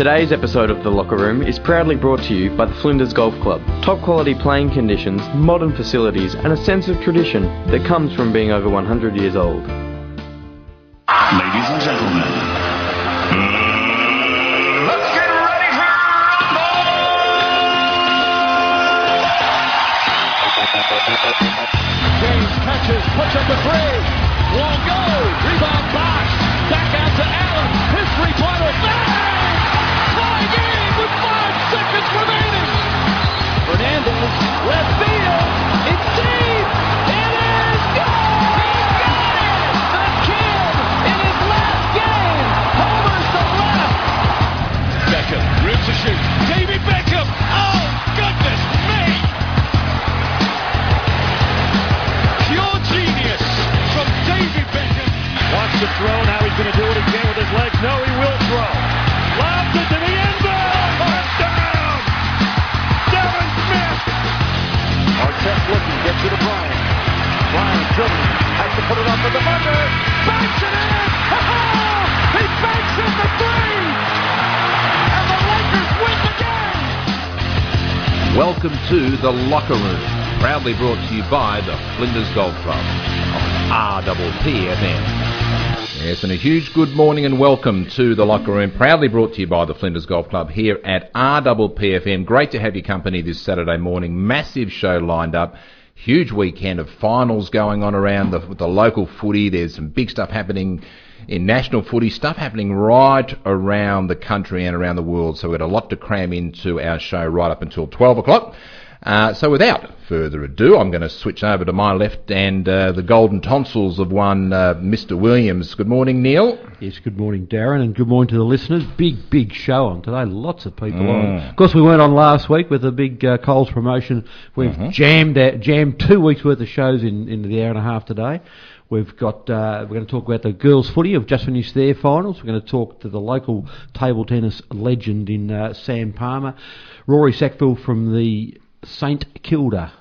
Today's episode of The Locker Room is proudly brought to you by the Flinders Golf Club. Top quality playing conditions, modern facilities, and a sense of tradition that comes from being over 100 years old. Ladies and gentlemen, let's get ready for James catches, puts up a three. Won't go. Rebound box. Back out to Allen. His three-pointer. Bang! Left field. It's deep. It is good. He got it. The kid in his last game homers the left. Beckham rips a shoot. David Beckham. Oh, goodness me. Pure genius from David Beckham. Wants to throw. Now he's going to do it again with his legs. No, he will throw. Lobs it to to Bryant. Bryant dribbling. Has to put it up the. Banks it in. He banks in the three. And the Lakers win the game. Welcome to the Locker Room, proudly brought to you by the Flinders Golf Club on RPPFM. Yes, and a huge good morning and welcome to the Locker Room, proudly brought to you by the Flinders Golf Club here at RPPFM. Great to have your company this Saturday morning. Massive show lined up. Huge weekend of finals going on around the, the local footy. There's some big stuff happening in national footy, stuff happening right around the country and around the world. So we've got a lot to cram into our show right up until 12 o'clock. Uh, so without further ado, I'm going to switch over to my left and uh, the golden tonsils of one uh, Mr. Williams. Good morning, Neil. Yes, good morning, Darren, and good morning to the listeners. Big, big show on today. Lots of people Mm. on. Of course, we weren't on last week with the big uh, Coles promotion. We've Mm-hmm. jammed out, jammed two weeks worth of shows in, in the hour and a half today. We've got uh, we're going to talk about the girls' footy have just finished their finals. We're going to talk to the local table tennis legend in uh, Sam Palmer, Rory Sackville from the St Kilda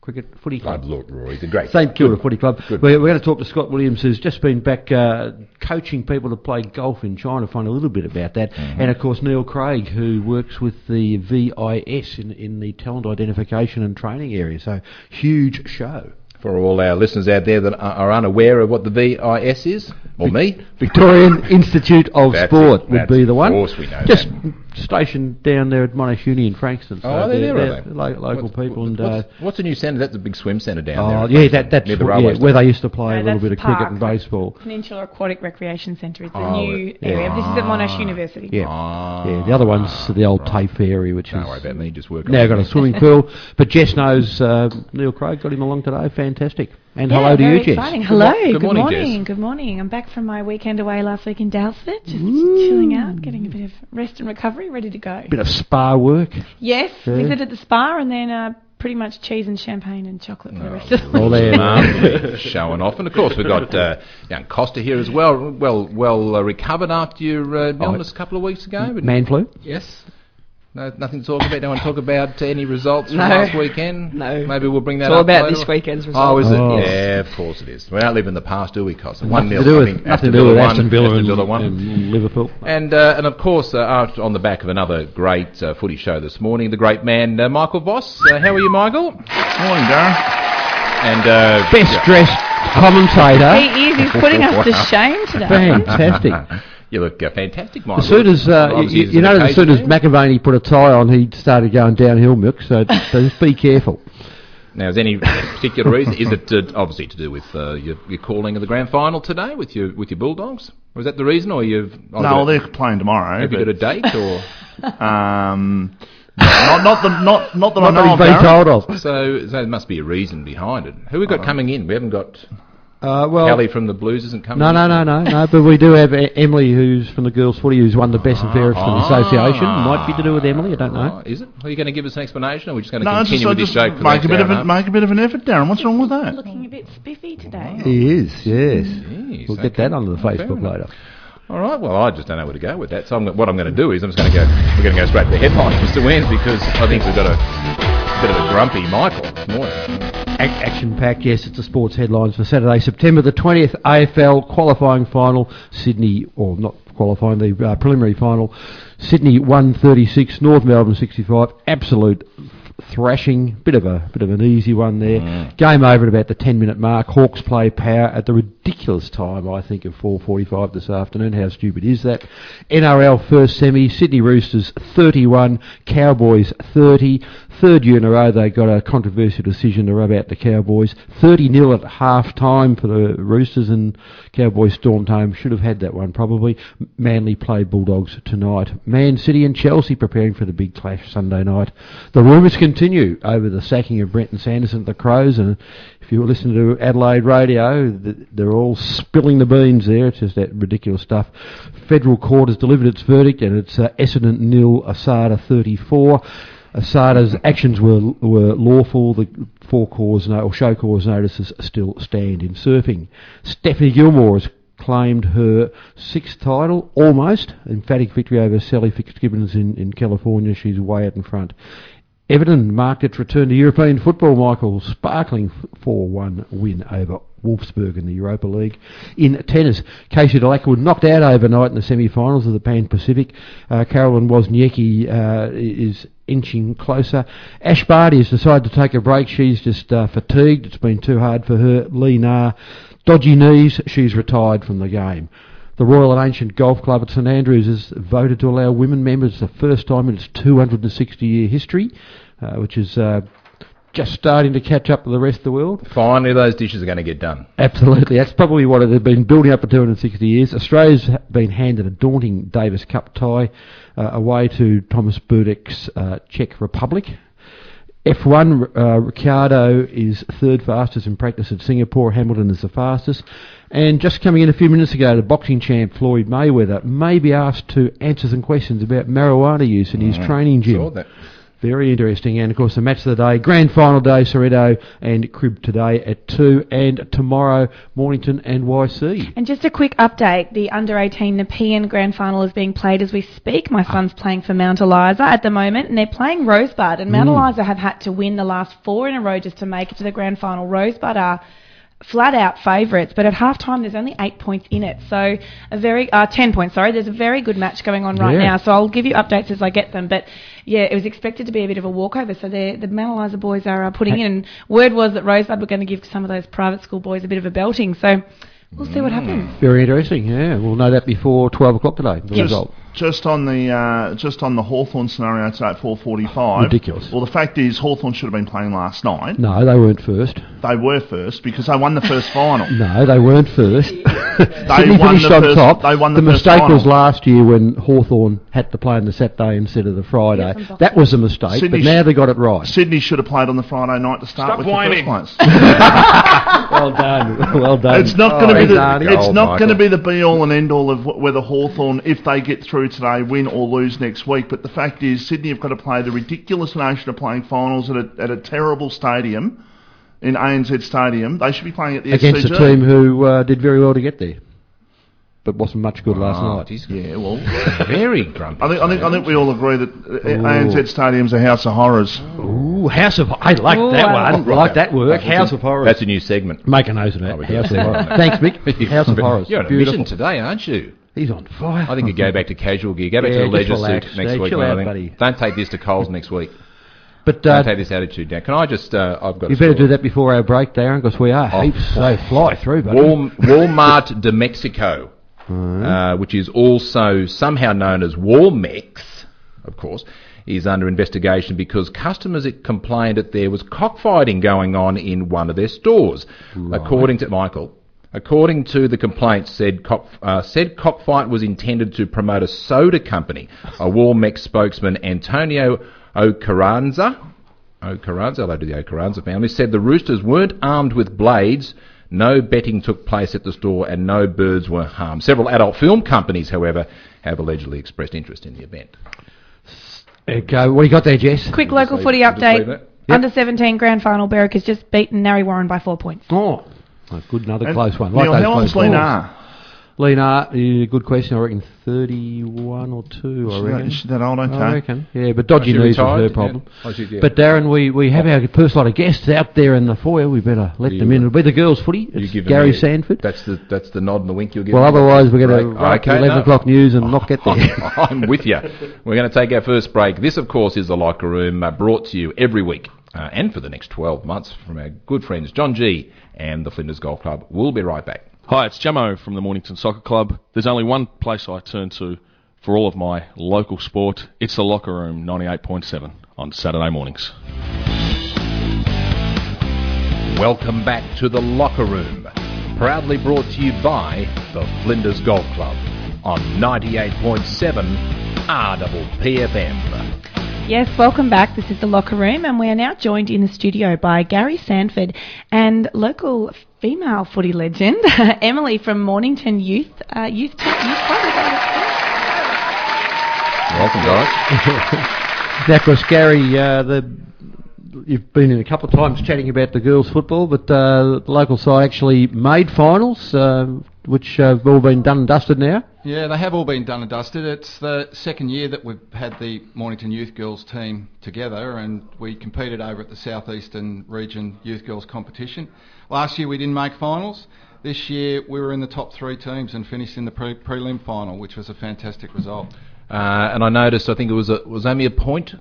Cricket Footy Club. I'd look, Rory. The great. St Kilda Footy Club. We're, we're going to talk to Scott Williams, who's just been back uh, coaching people to play golf in China. Find a little bit about that, Mm-hmm. and of course Neil Craig, who works with the VIS in, in the talent identification and training area. So huge show. For all our listeners out there that are are unaware of what the VIS is, or me, Victorian Institute of Sport it. would be the one. of course we know Just that. Stationed down there at Monash Uni in Frankston. So Oh, are they they're- there, are they're they? lo- local What's- people and. What's, uh, what's the new centre? That's a big swim centre down there. Oh at yeah, Frankston, that, that's near the railway yeah, where they used to play No, a little bit of cricket and baseball. Peninsula Aquatic Recreation Centre. It's a Oh, new yeah. area. This is at Monash Ah. University. Yeah, Ah, yeah. The other one's the old right. TAFE area, which Don't is worry about me. Just work. now on got a swimming pool. But Jess knows uh, Neil Craig got him along today. Fantastic. And Yeah, hello to very you, Jess. exciting. Hello. Good Good, morning, morning. Jess. Good morning. I'm back from my weekend away last week in Daylesford, just chilling out, getting a bit of rest and recovery, ready to go. Bit of spa work. Yes, Yeah. visited the spa and then uh, pretty much cheese and champagne and chocolate for the rest of the All there. Marvin showing off, and of course we've got uh, young Costa here as well. Well, well uh, recovered after your uh, illness a couple of weeks ago. Man flu. Yes. No, nothing to talk about. Don't want to talk about any results from No. last weekend. No. Maybe we'll bring that It's all up about later. this weekend's Oh, results. is it? Oh. Yeah, of course it is. We don't live in the past, do we, Costa? One Nothing nil. to do I with nothing to do with Aston Villa and, Villa one. and Liverpool. And uh, and of course, uh, after, on the back of another great uh, footy show this morning, the great man uh, Michael Voss. Uh, how are you, Michael? Morning, Darren. And uh, Best yeah. dressed commentator. He is. He's putting us to shame today. Fantastic. You look uh, fantastic, Michael. As soon as uh, you, you an know, as soon as occasion. McAvaney put a tie on, he started going downhill, Milk. So, so just be careful. Now, is any particular reason? Is it uh, obviously to do with uh, your, your calling of the grand final today with your with your Bulldogs? Was that the reason, or you've oh, No, well, they're playing tomorrow. have you got a date, or um, not not the not not that Not I know that he's of. been told of. so? So there must be a reason behind it. Who we got coming in? We haven't got Uh, well, Kelly from the Blues isn't coming. No, no, no, no, no. But we do have Emily, who's from the girls' footy, who's won the best and fairest from the association. Might be to do with Emily. I don't Oh, know. is it? Are you going to give us an explanation, or are we just going to No, I just, continue I with this just joke for make a bit of a, and a half? make a bit of an effort, Darren. What's wrong with that? Looking a bit spiffy today. He is, yes. Jeez, we'll get that onto the Facebook later. All right. Well, I just don't know where to go with that. So I'm, what I'm going to do is I'm just going to go. We're going to go straight to the headlines, Mr. Wins, because I think we've got a bit of a grumpy Michael this morning. Action packed, yes, it's the sports headlines for Saturday, September the 20th, AFL qualifying final, Sydney, or not qualifying, the uh, preliminary final. Sydney 136, North Melbourne 65. Absolute thrashing, bit of a bit of an easy one there. Mm. Game over at about the 10 minute mark. Hawks play power at the ridiculous time, I think, of 4:45 this afternoon. How stupid is that? NRL first semi, Sydney Roosters 31, Cowboys 30. Third year in a row they got a controversial decision to rub out the Cowboys. 30 nil at half time for the Roosters and Cowboys stormed home. Should have had that one probably. Manly play Bulldogs tonight. Man City and Chelsea preparing for the big clash Sunday night. The rumours continue over the sacking of Brenton Sanderson at the Crows and if you listen to Adelaide radio, they're all spilling the beans there. It's just that ridiculous stuff. Federal court has delivered its verdict, and it's uh, Essendon nil, Asada 34. Asada's actions were were lawful. The four cause no, or show cause notices still stand in surfing. Stephanie Gilmore has claimed her sixth title, almost emphatic victory over Sally Fitzgibbons in, in California. She's way out in front. Everton marked its return to European football, Michael. Sparkling 4 1 win over Wolfsburg in the Europa League. In tennis, Casey Dellacqua knocked out overnight in the semi finals of the Pan Pacific. Uh, Caroline Wozniacki uh, is inching closer. Ash Barty has decided to take a break. She's just uh, fatigued. It's been too hard for her. Li Na, dodgy knees. She's retired from the game. The Royal and Ancient Golf Club at St Andrews has voted to allow women members the first time in its 260 year history, uh, which is uh, just starting to catch up with the rest of the world. Finally, those dishes are going to get done. Absolutely, that's probably what it had been building up for 260 years. Australia's been handed a daunting Davis Cup tie uh, away to Tomas Berdych's uh, Czech Republic. F1, uh, Ricciardo is third fastest in practice at Singapore. Hamilton is the fastest. And just coming in a few minutes ago, the boxing champ Floyd Mayweather may be asked to answer some questions about marijuana use in his training gym. Very interesting. And of course, the match of the day, grand final day, Cerreto and Crib today at 2, and tomorrow, Mornington and YC. And just a quick update the under 18 Nepean grand final is being played as we speak. My son's playing for Mount Eliza at the moment, and they're playing Rosebud. And Mount mm. Eliza have had to win the last four in a row just to make it to the grand final. Rosebud are flat out favourites, but at half time there's only eight points in it. So a very uh, ten points, sorry. There's a very good match going on right Yeah. now. So I'll give you updates as I get them. But yeah, it was expected to be a bit of a walkover. So the Eliza boys are uh, putting in. And word was that Rosebud were going to give some of those private school boys a bit of a belting. So we'll see what happens. Very interesting, yeah. We'll know that before 12 o'clock today, the Yes. result. Just on the uh, just on the Hawthorn scenario today at 4:45. Ridiculous. Well, the fact is Hawthorn should have been playing last night. No, they weren't first. They were first because they won the first final. No, they weren't first. Sydney won finished the on first- top. they won the first mistake was last year when Hawthorn had to play on the Saturday instead of the Friday. Yes, that was a mistake, Sydney but now sh- they got it right. Sydney should have played on the Friday night to start Stop with whining. the first place. well done, well done. It's not Oh, going to be the it's not going to be the be all and end all of whether Hawthorn, if they get through today, win or lose next week. But the fact is, Sydney have got to play the ridiculous notion of playing finals at a, at a terrible stadium in ANZ Stadium. They should be playing at the against SCG. a team who uh, did very well to get there, but wasn't much good last Oh, night. he's Yeah, well, very grumpy. I think I think I think we all agree that uh, ANZ Stadium's a house of horrors. Ooh, House of I like Ooh, that I one. I like that work. House of Horrors. That's a new segment. Make a note of that. Oh. House of Horrors. Thanks, Mick. House of Horrors. You're on a Beautiful. mission today, aren't you? He's on fire. I think you go back to casual gear. Go back Yeah, to the leisure suit next Steve. week. Chill out, buddy. Don't take this to Coles next week. But Don't uh, take this attitude down. Can I just? Uh, I've got. you better do that before our break, Darren, because we are Oh. heaps. So fly through, buddy. Walmart de Mexico, uh, which is also somehow known as Walmex, of course, is under investigation because customers complained that there was cockfighting going on in one of their stores. According to Michael, according to the complaint, said cock, uh, said cockfight was intended to promote a soda company. A Walmex spokesman, Antonio Ocaranza, Ocaranza, hello to the Ocaranza family, said the roosters weren't armed with blades. No betting took place at the store and no birds were harmed. Several adult film companies, however, have allegedly expressed interest in the event. Okay, what do you got there, Jess? Quick local footy update. that. Under 17 grand final, Berwick has just beaten Narre Warren by four points. Oh, oh, good, another And close one. Neil, Like those how close long's. Linar? Lena, good question. I reckon 31 or 2, I reckon. that- is old? Okay. I reckon. Yeah, but dodgy Oh, knees was retired? her Yeah. problem. Oh, she- yeah. But Darren, we, we have our first lot of guests out there in the foyer. We better let You- them in. It'll be the girls' footy. It's Gary Sanford. That's the that's the nod and the wink you'll give. Well, otherwise we're going to Break. write the Okay, 11 no. o'clock news and not get there. I'm with you. We're going to take our first break. This, of course, is the locker room uh, brought to you every week uh, and for the next 12 months from our good friends John G and the Flinders Golf Club. We'll be right back. Hi, it's Jamo from the Mornington Soccer Club. There's only one place I turn to for all of my local sport. It's the Locker Room 98.7 on Saturday mornings. Welcome back to the locker room, proudly brought to you by the Flinders Golf Club on 98.7 RPPFM. Yes, welcome back. This is the locker room, and we are now joined in the studio by Gary Sanford and local female footy legend Emily from Mornington Youth uh, Youth Youth Club. Is Welcome, guys. Now, of course, Gary, uh, the, you've been in a couple of times chatting about the girls' football, but uh, the local side actually made finals, uh, which have all been done and dusted now. Yeah, they have all been done and dusted. It's the second year that we've had the Mornington Youth Girls team together, and we competed over at the Southeastern Region Youth Girls competition. Last year we didn't make finals. This year we were in the top three teams and finished in the pre- prelim final, which was a fantastic result. Uh, and I noticed, I think it was a, was only a point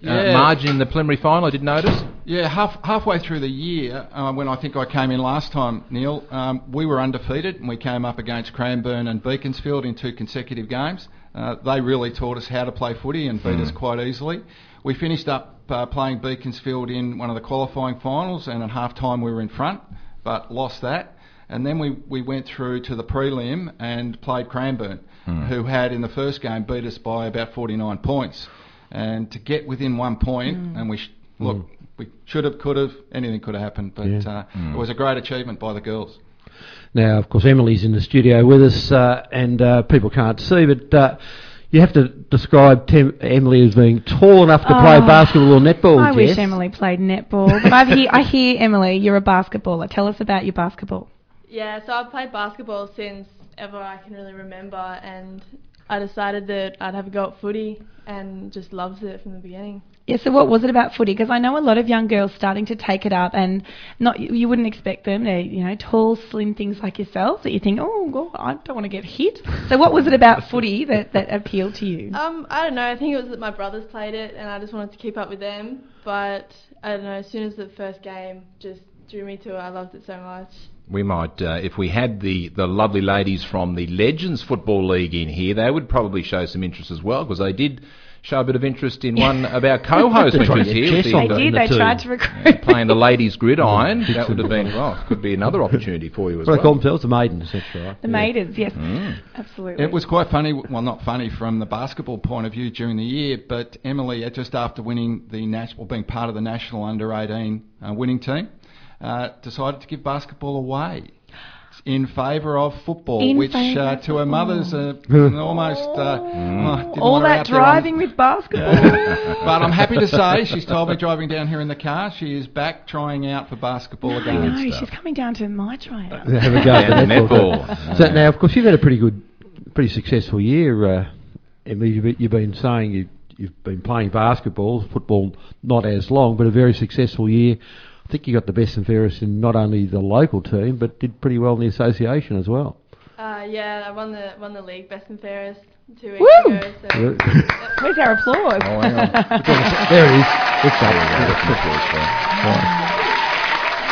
Yeah. margin in the preliminary final. I did notice. Yeah, half, halfway through the year, uh, when I think I came in last time, Neil, um, we were undefeated and we came up against Cranbourne and Beaconsfield in two consecutive games. Uh, they really taught us how to play footy and beat us quite easily. We finished up uh, playing Beaconsfield in one of the qualifying finals, and at half time we were in front, but lost that. And then we, we went through to the prelim and played Cranbourne, who had in the first game beat us by about 49 points. And to get within one point. point, and we sh- look, we should have, could have, anything could have happened, but Yeah. uh, it was a great achievement by the girls. Now, of course, Emily's in the studio with us, uh, and uh, people can't see, but uh, you have to describe Tem- Emily as being tall enough to play Oh, basketball or netball. I wish Emily played netball, but I hear, I hear Emily, you're a basketballer. Tell us about your basketball. Yeah, so I've played basketball since ever I can really remember, and I decided that I'd have a go at footy and just loved it from the beginning. Yeah, so what was it about footy? Because I know a lot of young girls starting to take it up, and not you wouldn't expect them. They're you know tall, slim things like yourself that you think, oh, God, I don't want to get hit. So what was it about footy that, that appealed to you? Um, I don't know. I think it was that my brothers played it, and I just wanted to keep up with them. But I don't know. As soon as the first game just drew me to it, I loved it so much. We might, uh, if we had the, the lovely ladies from the Legends Football League in here, they would probably show some interest as well because they did show a bit of interest in one of our co-hosts They're when she trying was here. get the- they did. the They two. tried to recruit. playing the ladies' gridiron. Bits that would have of- been well, could be another opportunity for you as What they call well. themselves, the maidens, that's right. The yeah. maidens, yes, Mm. absolutely. It was quite funny, well, not funny from the basketball point of view during the year, but Emily, uh, just after winning the national, being part of the national under 18 uh, winning team, uh, decided to give basketball away in favour of football, In which uh, of to her mother's uh, almost uh, oh, didn't All want her that out there on- driving with basketball. but I'm happy to say she's told me driving down here in the car, she is back trying out for basketball I again. know, stuff. she's coming down to my tryout. Have a go at the netball. netball. So now, of course, you've had a pretty good, pretty successful year. Uh, Emily, you've, been- you've been saying you, you've been playing basketball, football not as long, but a very successful year. I think you got the best and fairest in not only the local team, but did pretty well in the association as well. Uh, yeah, I won the won the league best and fairest two weeks Woo! ago. So Where's our applause? Oh, hang on. there it is. It's up.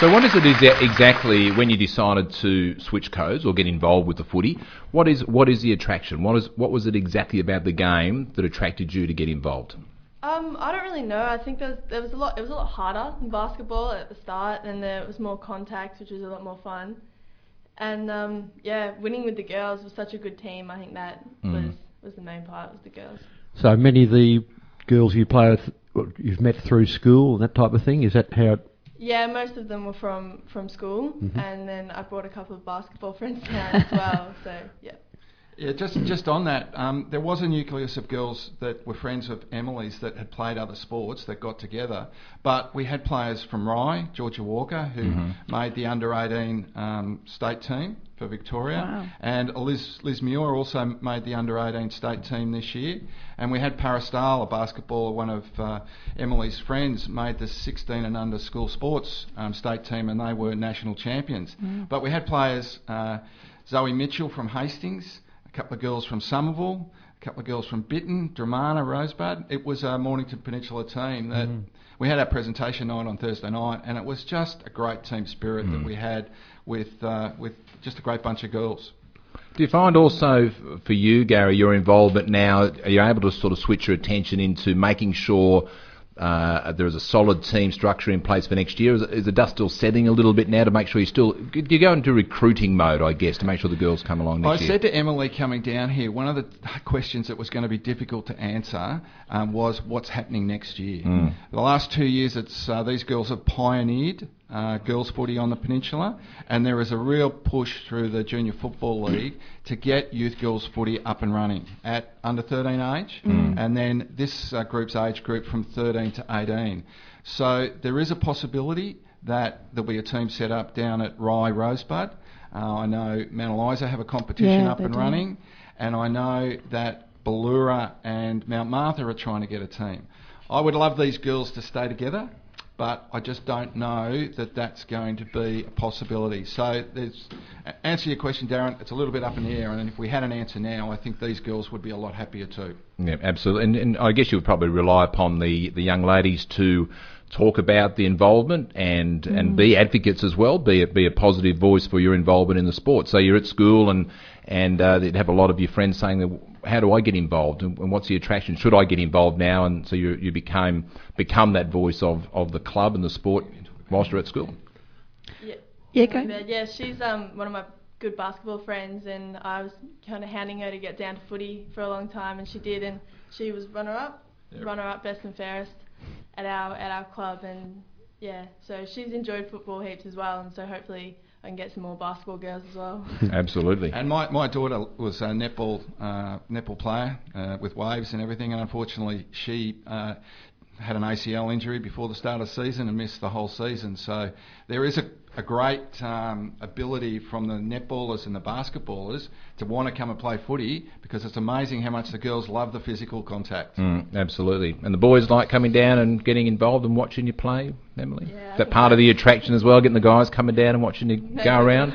So, what is it exa- exactly when you decided to switch codes or get involved with the footy? What is what is the attraction? What is what was it exactly about the game that attracted you to get involved? Um, I don't really know. I think there was, there was a lot. It was a lot harder than basketball at the start, and there was more contact, which was a lot more fun. And um, yeah, winning with the girls was such a good team. I think that Mm. was was the main part. Was the girls. So many of the girls you play with, you've met through school and that type of thing. Is that how? It, Yeah, most of them were from from school, Mhm. and then I brought a couple of basketball friends down as well. So yeah. Yeah, just just on that, um, there was a nucleus of girls that were friends of Emily's that had played other sports that got together, but we had players from Rye, Georgia Walker, who Mm-hmm. made the under 18 um, state team for Victoria, Wow. and Liz Liz Muir also made the under 18 state team this year, and we had Parastal, a basketballer, one of uh, Emily's friends, made the 16 and under school sports um, state team, and they were national champions. But we had players. Uh, Zoe Mitchell from Hastings, a couple of girls from Somerville, a couple of girls from Bittern, Dromana, Rosebud. It was a Mornington Peninsula team that we had our presentation night on Thursday night, and it was just a great team spirit that we had with uh, with just a great bunch of girls. Do you find also for you, Gary, your involvement now, are you able to sort of switch your attention into making sure uh, there is a solid team structure in place for next year? Is, is the dust still setting a little bit now to make sure you still you go into recruiting mode, I guess, to make sure the girls come along I next year? said to Emily coming down here, one of the questions that was going to be difficult to answer um, was what's happening next year. The last two years, it's uh, these girls have pioneered uh, girls footy on the peninsula, and there is a real push through the junior football league to get youth girls footy up and running at under 13 age, and then this uh, group's age group from 13 to 18. So there is a possibility that there'll be a team set up down at Rye Rosebud. Uh, I know Mount Eliza have a competition Yeah, up and do. running, and I know that Ballura and Mount Martha are trying to get a team. I would love these girls to stay together, but I just don't know that that's going to be a possibility. So, there's, answer your question, Darren. It's a little bit up in the air, and if we had an answer now, I think these girls would be a lot happier too. Yeah, absolutely. And, and I guess you would probably rely upon the, the young ladies to talk about the involvement and, and mm. be advocates as well, be a, be a positive voice for your involvement in the sport. So you're at school and, and uh, you'd have a lot of your friends saying, how do I get involved and, and what's the attraction? Should I get involved now? And so you, you became, become that voice of, of the club and the sport whilst you're at school. Yeah. Yeah, go. But yeah, she's um one of my good basketball friends, and I was kind of hounding her to get down to footy for a long time, and she did, and she was runner up, runner up, best and fairest at our at our club, and yeah, so she's enjoyed football heaps as well, and so hopefully I can get some more basketball girls as well. Absolutely. And my, my daughter was a netball uh, netball player uh, with waves and everything, and unfortunately she uh, had an ACL injury before the start of the season and missed the whole season. So there is a, a great um, ability from the netballers and the basketballers to want to come and play footy because it's amazing how much the girls love the physical contact. Mm, absolutely. And the boys like coming down and getting involved and watching you play, Emily? Yeah, Is that think part of the attraction as well, getting the guys coming down and watching you go around?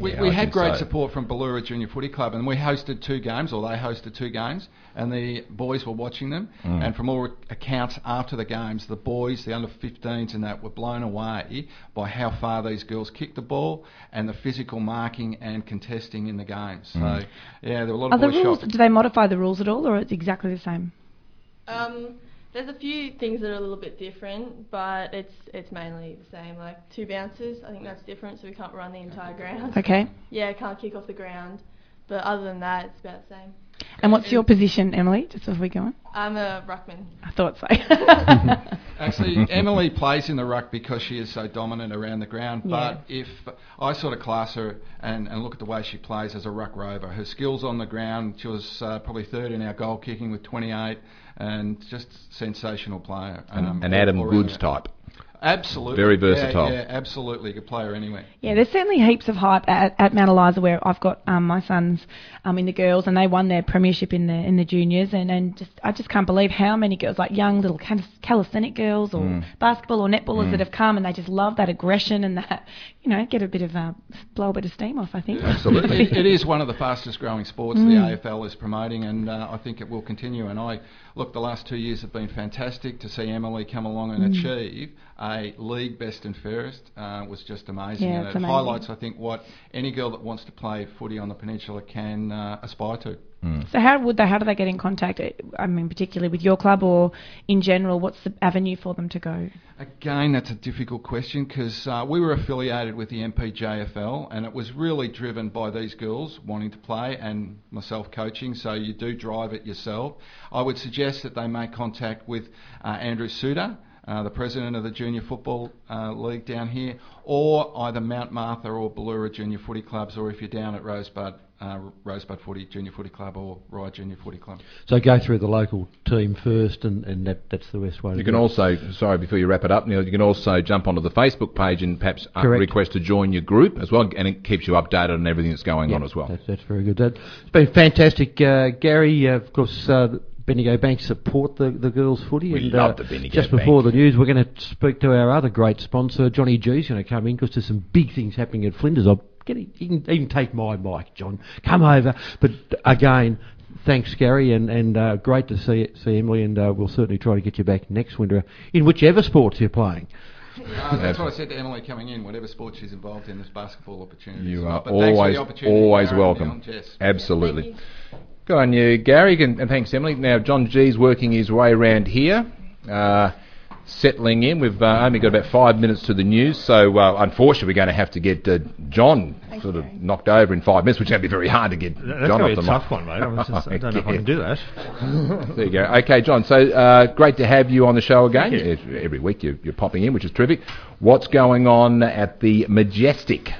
We, we had great so. support from Ballura Junior Footy Club, and we hosted two games, or they hosted two games, and the boys were watching them. Mm. And from all accounts after the games, the boys, the under 15s, and that were blown away by how far these girls kicked the ball and the physical marking and contesting in the games. Mm. So, yeah, there were a lot Are of the rules? shocked. Do they modify the rules at all, or it's exactly the same? Um, there's a few things that are a little bit different, but it's it's mainly the same. Like two bounces, I think that's different, so we can't run the entire ground. Okay. Yeah, can't kick off the ground. But other than that, it's about the same. And what's your position, Emily? Just before we go on. I'm a ruckman. I thought so. Actually, Emily plays in the ruck because she is so dominant around the ground. Yeah. But if I sort of class her and, and look at the way she plays as a ruck rover, her skills on the ground, she was uh, probably third in our goal kicking with 28, and just sensational player. Um, An Adam Goodes type. Absolutely. Very versatile. Yeah, absolutely. Good player anyway. Yeah, there's certainly heaps of hype at, at Mount Eliza where I've got um, my sons um, in the girls and they won their premiership in the in the juniors and, and just I just can't believe how many girls like young little cal- calisthenic girls or Mm. basketball or netballers that have come and they just love that aggression and that you know get a bit of uh, blow a bit of steam off I think. Absolutely. it, it is one of the fastest growing sports Mm. the AFL is promoting, and uh, I think it will continue. And I look, the last two years have been fantastic to see Emily come along and Mm. achieve a league best and fairest uh, was just amazing, Yeah, and it's it amazing. highlights, I think, what any girl that wants to play footy on the peninsula can uh, aspire to. So how would they how do they get in contact? I mean particularly with your club or in general what's the avenue for them to go? Again, that's a difficult question because uh, we were affiliated with the MPJFL and it was really driven by these girls wanting to play and myself coaching, so you do drive it yourself. I would suggest that they make contact with uh, Andrew Suter. Uh, the president of the Junior Football uh, League down here, or either Mount Martha or Ballura Junior Footy Clubs, or if you're down at Rosebud, uh, Rosebud Footy Junior Footy Club or Rye Junior Footy Club. So go through the local team first, and, and that, that's the best way to You do can it. also, sorry, before you wrap it up, Neil, you can also jump onto the Facebook page and perhaps uh, Correct. request to join your group as well, and it keeps you updated on everything that's going on as well. That's, that's very good. That, it's been fantastic, uh, Gary. Uh, of course, uh, Bendigo Bank support the, the girls' footy. We and, love uh, the Bendigo Just Bank. before the news, we're going to speak to our other great sponsor, Johnny G's going to come in because there's some big things happening at Flinders. I'll get it, you can even take my mic, John. Come over. But again, thanks, Gary, and, and uh, great to see see Emily, and uh, we'll certainly try to get you back next winter in whichever sports you're playing. Uh, that's what I said to Emily coming in. Whatever sport she's involved in, there's basketball opportunities. You are. But thanks for the always, always welcome. Neil, Jess. Absolutely. Thank you. Good on you, Gary, and, and thanks, Emily. Now, John G's working his way around here, uh, settling in. We've uh, only got about five minutes to the news, so uh, unfortunately, we're going to have to get uh, John sort of knocked over in five minutes, which is going to be very hard to get That's John going off to the be a mic. tough one, mate. I, just, I don't know if I can do that. There you go. Okay, John. So uh, great to have you on the show again. Every- Every week you're, you're popping in, which is terrific. What's going on at the Majestic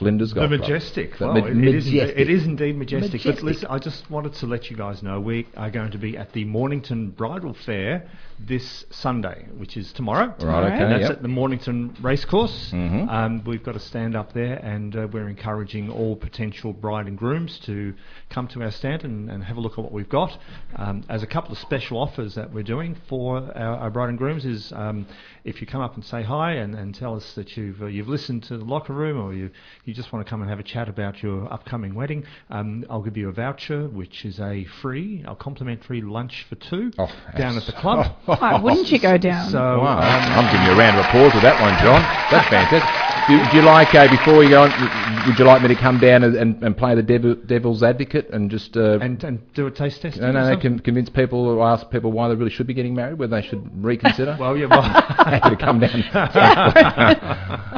Flinders The Golf Club? majestic. The Well, ma- it, is, majestic. it is indeed majestic. Majestic. But listen, I just wanted to let you guys know we are going to be at the Mornington Bridal Fair this Sunday, which is tomorrow. Right, okay, And that's yep. at the Mornington Racecourse. Mhm. Um, we've got a stand up there, and uh, we're encouraging all potential bride and grooms to come to our stand and, and have a look at what we've got. Um, as a couple of special offers that we're doing for our, our bride and grooms is um, if you come up and say hi and, and tell us that you've uh, you've listened to the locker room or you you just want to come and have a chat about your upcoming wedding, um, I'll give you a voucher which is a free, a complimentary lunch for two Oh, down at the club. Why wouldn't you go down? So Wow, um, I'm giving you a round of applause with that one, John. That's fantastic. Do, do you like, uh, before you go on, would you like me to come down and, and, and play the devil, devil's advocate and just... Uh, and and do a taste test. no, no, or no, convince people or ask people why they really should be getting married, whether they should reconsider? Well, yeah, well. To come down.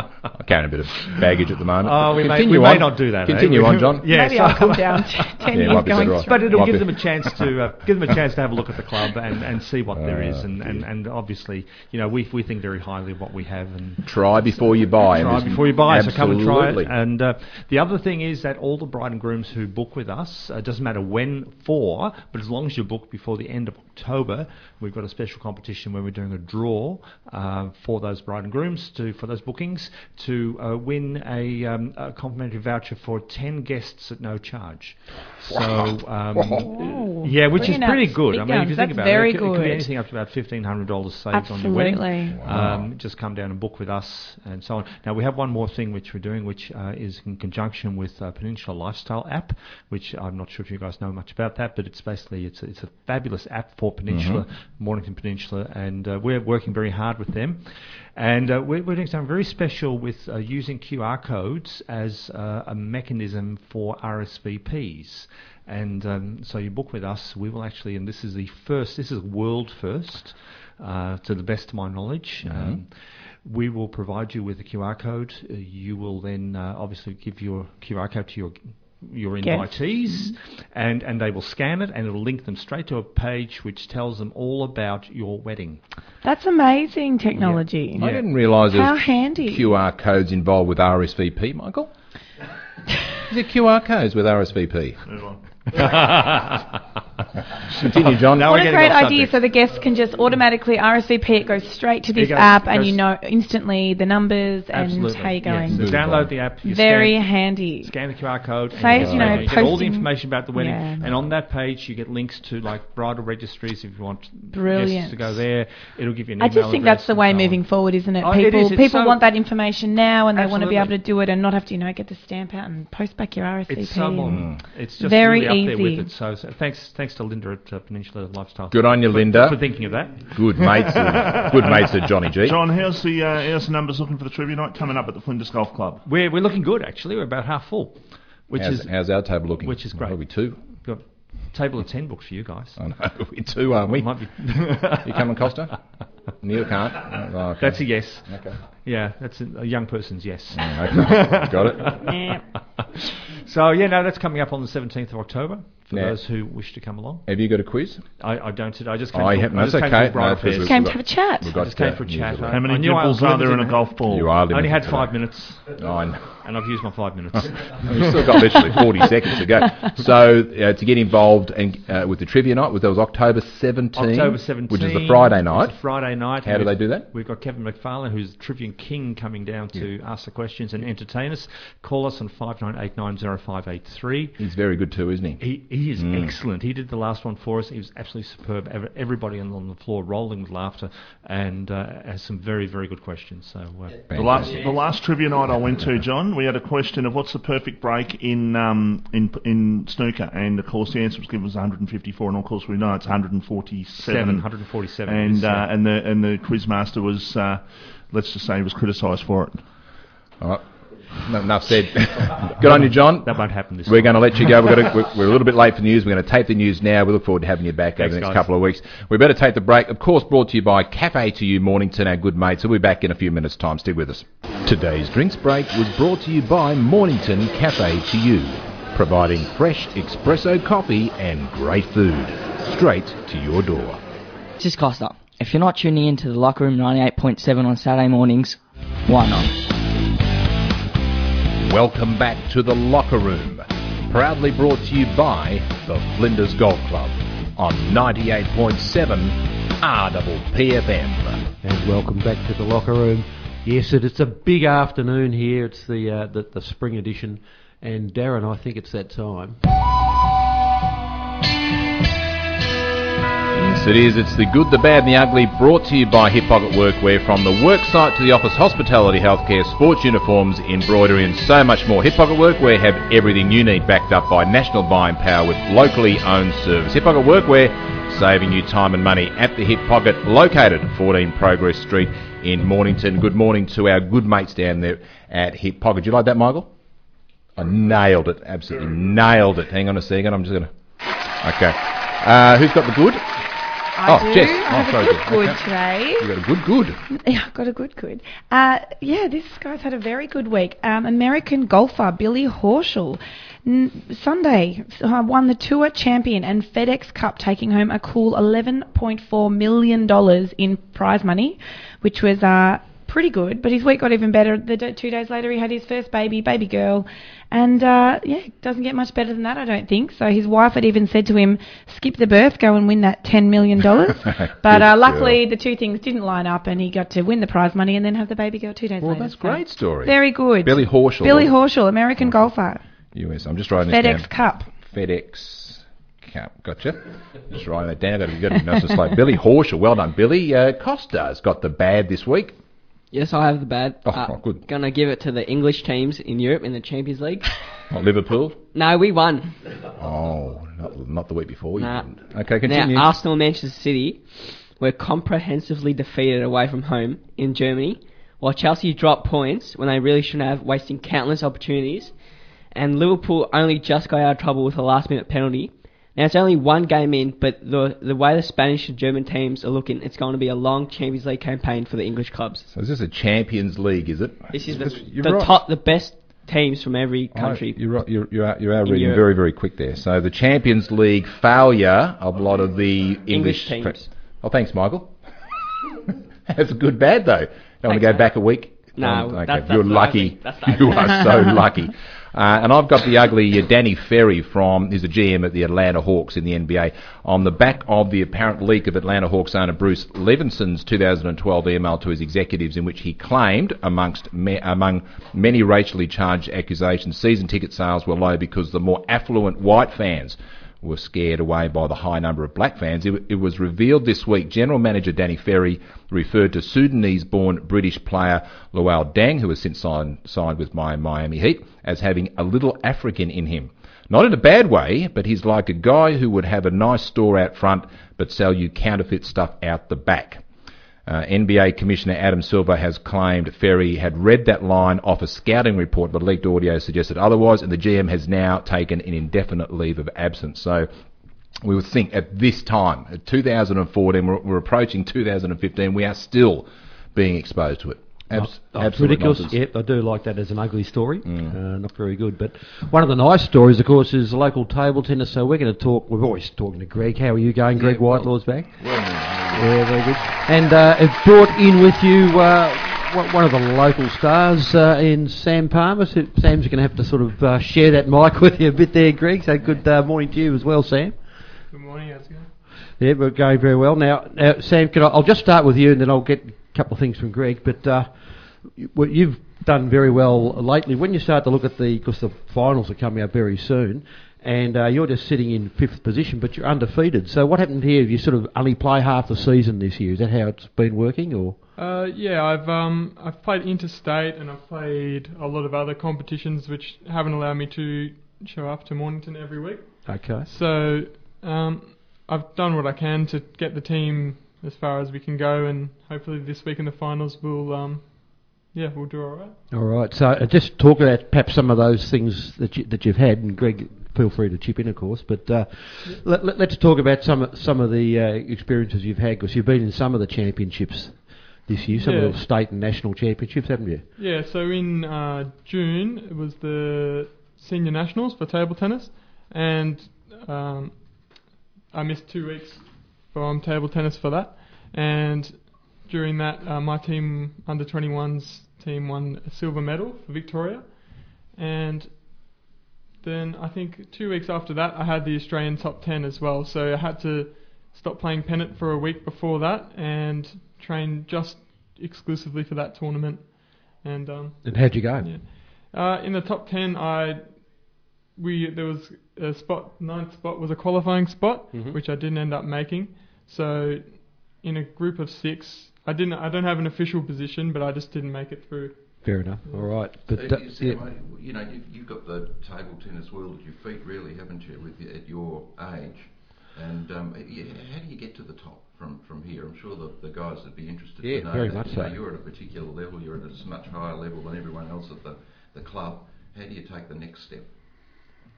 I'm carrying a bit of baggage at the moment. Oh, we may, we may not do that. eh? Continue on, John. yeah, Maybe so- I'll come down t- ten Yeah, years going better through. But it'll Might give be- them a chance to uh, give them a chance to have a look at the club and, and see what there is, Oh, and, and, and obviously, you know, we we think very highly of what we have, and Try before you buy. try This- before you buy. So come and try it. And uh, the other thing is that all the bride and grooms who book with us, uh, doesn't matter when for, but as long as you book before the end of October, we've got a special competition where we're doing a draw uh, for those bride and grooms to for those bookings to uh, win a, um, a complimentary voucher for ten guests at no charge. So um, yeah, which is pretty good. I mean, if you think That's about it, it, could- it could be anything up to about fifteen hundred dollars saved on your wedding. Absolutely. Um, just come down and book with us and so on. Now we have one more thing which we're doing, which uh, is in conjunction with uh, Peninsula Lifestyle app, which I'm not sure if you guys know much about that, but it's basically it's a, it's a fabulous app for Peninsula, Mornington Peninsula, and uh, we're working very hard with them. And uh, we're, we're doing something very special with uh, using QR codes as uh, a mechanism for RSVPs. And um, so you book with us, we will actually, and this is the first, this is world first, uh, to the best of my knowledge. Um, we will provide you with a QR code. Uh, you will then uh, obviously give your QR code to your your Guests. invitees, and, and they will scan it, and it'll link them straight to a page which tells them all about your wedding. That's amazing technology. I didn't realise there How was handy. QR codes involved with RSVP, Michael. Is it QR codes with RSVP? Move. Continue, John. Now What a great idea! So the guests can just automatically RSVP. It goes straight to this goes- app, and you know instantly the numbers Absolutely. and how you're Yes. going. So download the app. You Very scan, handy. scan the QR code. and Saves, you, you know, you get all the information about the wedding. Yeah. And on that page, you get links to like bridal registries if you want guests Brilliant. to go there. It'll give you an I just think that's the way so moving forward, isn't it? Oh, people. It's people so- want that information now, and they want to be able to do it and not have to, you know, get the stamp out and post back your RSVP. It's so and- modern. It's just Very really up there with it. So, so thanks, thanks to Linda at uh, Peninsula Lifestyle. Good on you, for, Linda. for thinking of that. Good mates, of, good mates of Johnny G. John, how's the uh, how's the numbers looking for the trivia night coming up at the Flinders Golf Club? We're we're looking good actually. We're about half full, which how's, is how's our table looking? which is great. Are we two? got table of ten books for you guys. I know, we're two, aren't we? Might be. You coming, Costa? Neil can't. Oh, okay. That's a yes. Okay. Yeah, that's a, a young person's yes. Mm, okay. Got it. so yeah, no, that's coming up on the 17th of October for Yeah. those who wish to come along. Have you got a quiz? I, I don't. I just came. Oh, to, yeah, I no, just it's came okay. To Bright No, 'cause we've Came to have a chat. We've I got just came uh, for a chat. of I, that. How many I knew I dribbles was are there in a golf ball? You are I only had five minutes, Oh, I know. and I've used my five minutes. We've still got literally 40 seconds to go. So uh, to get involved and uh, with the trivia night, was that was October 17, October 17th, which is the Friday It's night. a Friday night. How do they do that? We've got Kevin McFarlane, who's the Trivia King, coming down to ask the questions and entertain us. Call us on five nine eight nine zero five eight three. He's very good too, isn't he? He, he is Mm. excellent. He did the last one for us. He was absolutely superb. Everybody on, on the floor rolling with laughter, and uh, has some very very good questions. So uh, The last, the last trivia night I went to, John, we had a question of what's the perfect break in um, in in snooker, and of course the answer was given was 154, and of course we know it's 147. Seven, 147 and uh, and the and the quizmaster was, uh, let's just say, he was criticised for it. All right. No, enough said. Good on you, John. That won't happen this We're time. going to let you go. We're, gonna, we're, we're a little bit late for the news. We're going to tape the news now. We look forward to having you back over the next guys. couple of weeks. We better take the break. Of course, brought to you by Cafe to You Mornington, our good mates. We'll be back in a few minutes' time. Stick with us. Today's drinks break was brought to you by Mornington Cafe to You, providing fresh espresso coffee and great food straight to your door. This is Costa. If you're not tuning in to the Locker Room 98.7 on Saturday mornings, why not? Welcome back to the locker room. Proudly brought to you by the Flinders Golf Club on 98.7 RPPFM. And welcome back to the locker room. Yes, it, it's a big afternoon here. It's the, uh, the the spring edition, and Darren, I think it's that time. Yes, it is. It's the good, the bad, and the ugly brought to you by Hip Pocket Workwear. From the work site to the office, hospitality, healthcare, sports uniforms, embroidery, and so much more. Hip Pocket Workwear have everything you need backed up by national buying power with locally owned service. Hip Pocket Workwear, saving you time and money at the Hip Pocket, located at 14 Progress Street in Mornington. Good morning to our good mates down there at Hip Pocket. Do you like that, Michael? I nailed it. Absolutely nailed it. Hang on a second. I'm just going to. Okay. Uh, who's got the good? I oh, do. Jess. I oh, have sorry, a good good Okay. today. You got a good good. Yeah, I've got a good good. Uh, yeah, this guy's had a very good week. Um, American golfer Billy Horschel. N- Sunday uh, won the Tour Champion and FedEx Cup, taking home a cool $11.4 million in prize money, which was uh, pretty good. But his week got even better. The d- two days later, he had his first baby, baby girl. And uh, yeah, doesn't get much better than that, I don't think. So his wife had even said to him, skip the birth, go and win that $10 million. but uh, Good luckily, the two things didn't line up, and he got to win the prize money and then have the baby girl two days Well, later. that's a So great story. Very good. Billy Horschel. Billy Horschel, American golfer. US. I'm just writing this FedEx. Cup. FedEx Cup. Gotcha. Just writing that down. Got to be nice and slow. Billy Horschel. Well done, Billy. Uh, Costa's got the bad this week. Yes, I have the bad. Oh, Uh, oh, good. Gonna give it to the English teams in Europe in the Champions League. Oh, Liverpool. no, we won. Oh, not, not the week before. Nah. Okay, continue. Now, Arsenal and Manchester City were comprehensively defeated away from home in Germany, while Chelsea dropped points when they really shouldn't have, wasting countless opportunities. And Liverpool only just got out of trouble with a last minute penalty. Now, it's only one game in, but the, the way the Spanish and German teams are looking, it's going to be a long Champions League campaign for the English clubs. so is this a Champions League? Is it? This is the, the right. top, the best teams from every Oh, country. you're, right, you're, you are, you are In reading Europe. very, very quick there. So the Champions League failure of a lot of the English, teams. Oh, thanks, Michael. That's a good bad though. Don't want to go back a week. No, Um, that's- that's you're lucky. You are so lucky. Uh, and I've got the ugly uh, Danny Ferry from, he's a GM at the Atlanta Hawks in the NBA, on the back of the apparent leak of Atlanta Hawks owner Bruce Levenson's 2012 email to his executives in which he claimed, amongst ma- among many racially charged accusations, season ticket sales were low because the more affluent white fans were scared away by the high number of black fans. It, it was revealed this week. General Manager Danny Ferry referred to Sudanese-born British player Luol Deng, who has since signed, signed with my Miami Heat, as having a little African in him. Not in a bad way, but he's like a guy who would have a nice store out front but sell you counterfeit stuff out the back. Uh, NBA Commissioner Adam Silver has claimed Ferry had read that line off a scouting report, but leaked audio suggested otherwise, and the GM has now taken an indefinite leave of absence. So we would think at this time, at 2014, we're, we're approaching 2015, we are still being exposed to it. Abs- it's absolute ridiculous. nonsense. Yep, I do like that as an ugly story. Uh, not very good. But one of the nice stories, of course, is the local table tennis. So we're going to talk. We're always talking to Greg. How are you going, Greg well- Whitelaw's back. Well, Yeah, very good. And uh, have brought in with you uh, one- one of the local stars uh, in Sam Palmer. So Sam's going to have to sort of uh, share that mic with you a bit there, Greg. So good uh, morning to you as well, Sam. Good morning, how's it going? Yeah, we're going very well. Now, now Sam, can I, I'll just start with you and then I'll get a couple of things from Greg. But uh, well, you've done very well lately. When you start to look at the, because the finals are coming up very soon, and uh, you're just sitting in fifth position, but you're undefeated. So what happened here? You sort of only play half the season this year. Is that how it's been working, or? Uh, yeah, I've um, I've played interstate and I've played a lot of other competitions which haven't allowed me to show up to Mornington every week. Okay. So um, I've done what I can to get the team as far as we can go, and hopefully this week in the finals we'll um, yeah we'll do all right. All right. So uh, just talk about perhaps some of those things that you, that you've had, and Greg, feel free to chip in, of course. But uh, let, let, us talk about some some of the uh, experiences you've had, because you've been in some of the championships this year, some Yeah. of the state and national championships, haven't you? Yeah, so in uh, June it was the senior nationals for table tennis, and um, I missed two weeks from table tennis for that. And during that, uh, my team under 21s team won a silver medal for Victoria, and then I think two weeks after that I had the Australian top 10 as well. So I had to stop playing pennant for a week before that and train just exclusively for that tournament. And um, And how'd you go? yeah. Uh, in the top ten, I we there was a spot ninth spot was a qualifying spot, Mhm. which I didn't end up making. So in a group of six, I didn't I don't have an official position, but I just didn't make it through. Fair enough. All right. But So you, see, yeah. mate, you know, you've, you've got the table tennis world at your feet, really, haven't you, with at your age? And um, y- how do you get to the top from, from here? I'm sure the, the guys would be interested Yeah, to know very that. much you know, so. You're at a particular level, you're at a much higher level than everyone else at the, the club. How do you take the next step?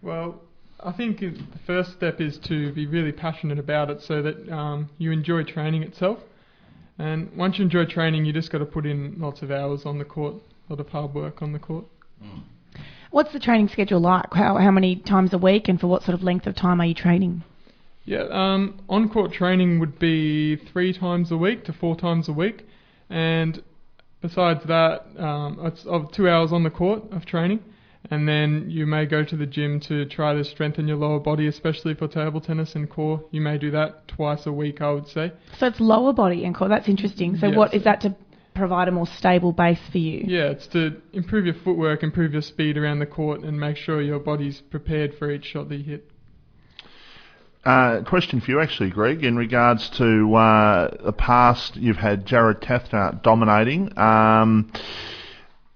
Well, I think the first step is to be really passionate about it, so that um, you enjoy training itself. And once you enjoy training, you just got to put in lots of hours on the court, a lot of hard work on the court. What's the training schedule like? How, how many times a week and for what sort of length of time are you training? Yeah, um, on court training would be three times a week to four times a week, and besides that, um, it's of two hours on the court of training, and then you may go to the gym to try to strengthen your lower body, especially for table tennis and core. You may do that twice a week, I would say. So it's lower body and core. That's interesting. So Yes. what is that to provide a more stable base for you? Yeah, it's to improve your footwork, improve your speed around the court, and make sure your body's prepared for each shot that you hit. Uh, question for you, actually, Greg, in regards to uh, the past, you've had Jared Tathner dominating. Um,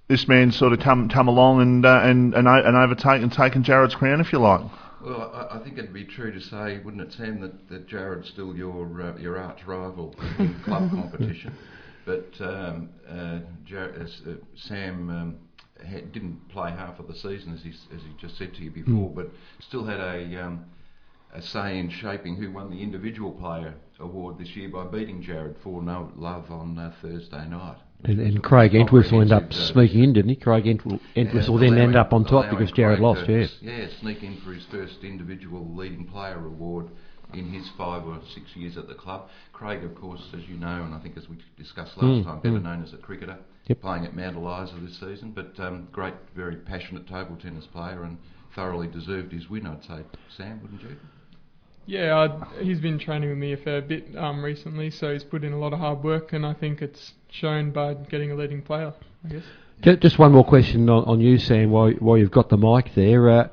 this man's sort of come come along and uh, and and, and overtaken taken Jared's crown, if you like. Well, I, I think it'd be true to say, wouldn't it, Sam, that, that Jared's still your uh, your arch rival in club competition. But um, uh, Jar- uh, uh, Sam um, had, didn't play half of the season, as he, as he just said to you before, Mm. but still had a, um, a say in shaping who won the individual player award this year by beating Jared for no love on uh, Thursday night. And, and Craig Entwistle ended up uh, sneaking in, didn't he? Craig Entwistle, Entwistle then ended up on top because Jared Craig lost, to yeah. Yeah, sneak in for his first individual leading player award in his five or six years at the club. Craig, of course, as you know, and I think as we discussed last Mm, time, better mm. known as a cricketer, Yep. playing at Mount Eliza this season, but um, great, very passionate table tennis player and thoroughly deserved his win, I'd say. Sam, wouldn't you? Yeah, i he's been training with me a fair bit um, recently, so he's put in a lot of hard work, and I think it's shown by getting a leading player. I guess. Just one more question on, on you, Sam, while, while you've got the mic there. Uh,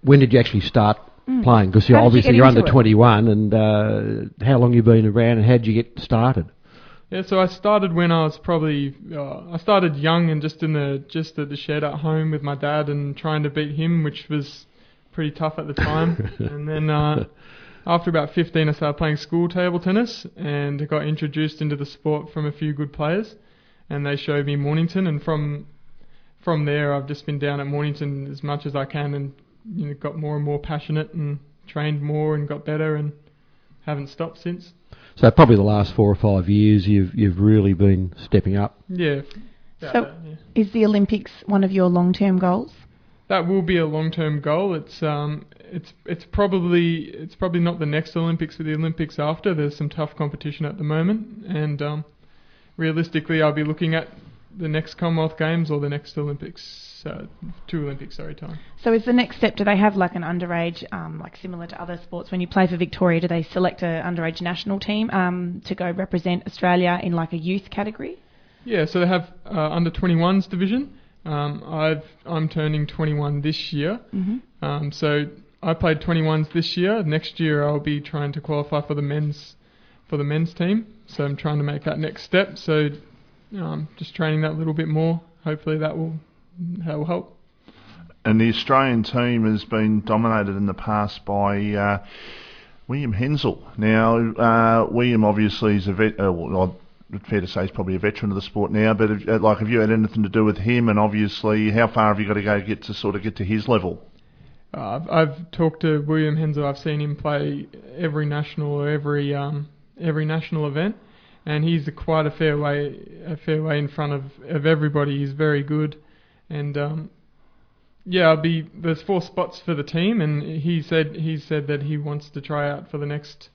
when did you actually start Mm. playing? Because you're How you obviously you're under it? 21, and uh, how long you been around, and how did you get started? Yeah, so I started when I was probably uh, I started young and just in the just at the shed at home with my dad and trying to beat him, which was pretty tough at the time. and then uh, after about 15, I started playing school table tennis and got introduced into the sport from a few good players, and they showed me Mornington, and from from there I've just been down at Mornington as much as I can and you know got more and more passionate and trained more and got better, and haven't stopped since. So probably the last four or five years, you've you've really been stepping up. Yeah. So, that, yeah. is the Olympics one of your long-term goals? That will be a long-term goal. It's um, it's it's probably it's probably not the next Olympics, but the Olympics after. There's some tough competition at the moment, and um, realistically, I'll be looking at the next Commonwealth Games or the next Olympics, uh, two Olympics, sorry, time. So is the next step? Do they have like an underage, um, like similar to other sports? When you play for Victoria, do they select an underage national team um, to go represent Australia in like a youth category? Yeah, so they have uh, under 21s division. Um, I've I'm turning 21 this year. Mhm. Um, so I played 21s this year. Next year I'll be trying to qualify for the men's for the men's team. So I'm trying to make that next step. So um, just training that a little bit more. Hopefully that will that will help. And the Australian team has been dominated in the past by uh, William Henzell. Now, uh, William obviously is a vet. Uh, well, fair to say he's probably a veteran of the sport now. But if, uh, like, have you had anything to do with him? And obviously, how far have you got to go to get to sort of get to his level? Uh, I've, I've talked to William Henzell. I've seen him play every national or every um, every national event, and he's a quite a fair way a fair way in front of, of everybody. He's very good, and um, yeah, I'll be there's four spots for the team, and he said he said that he wants to try out for the next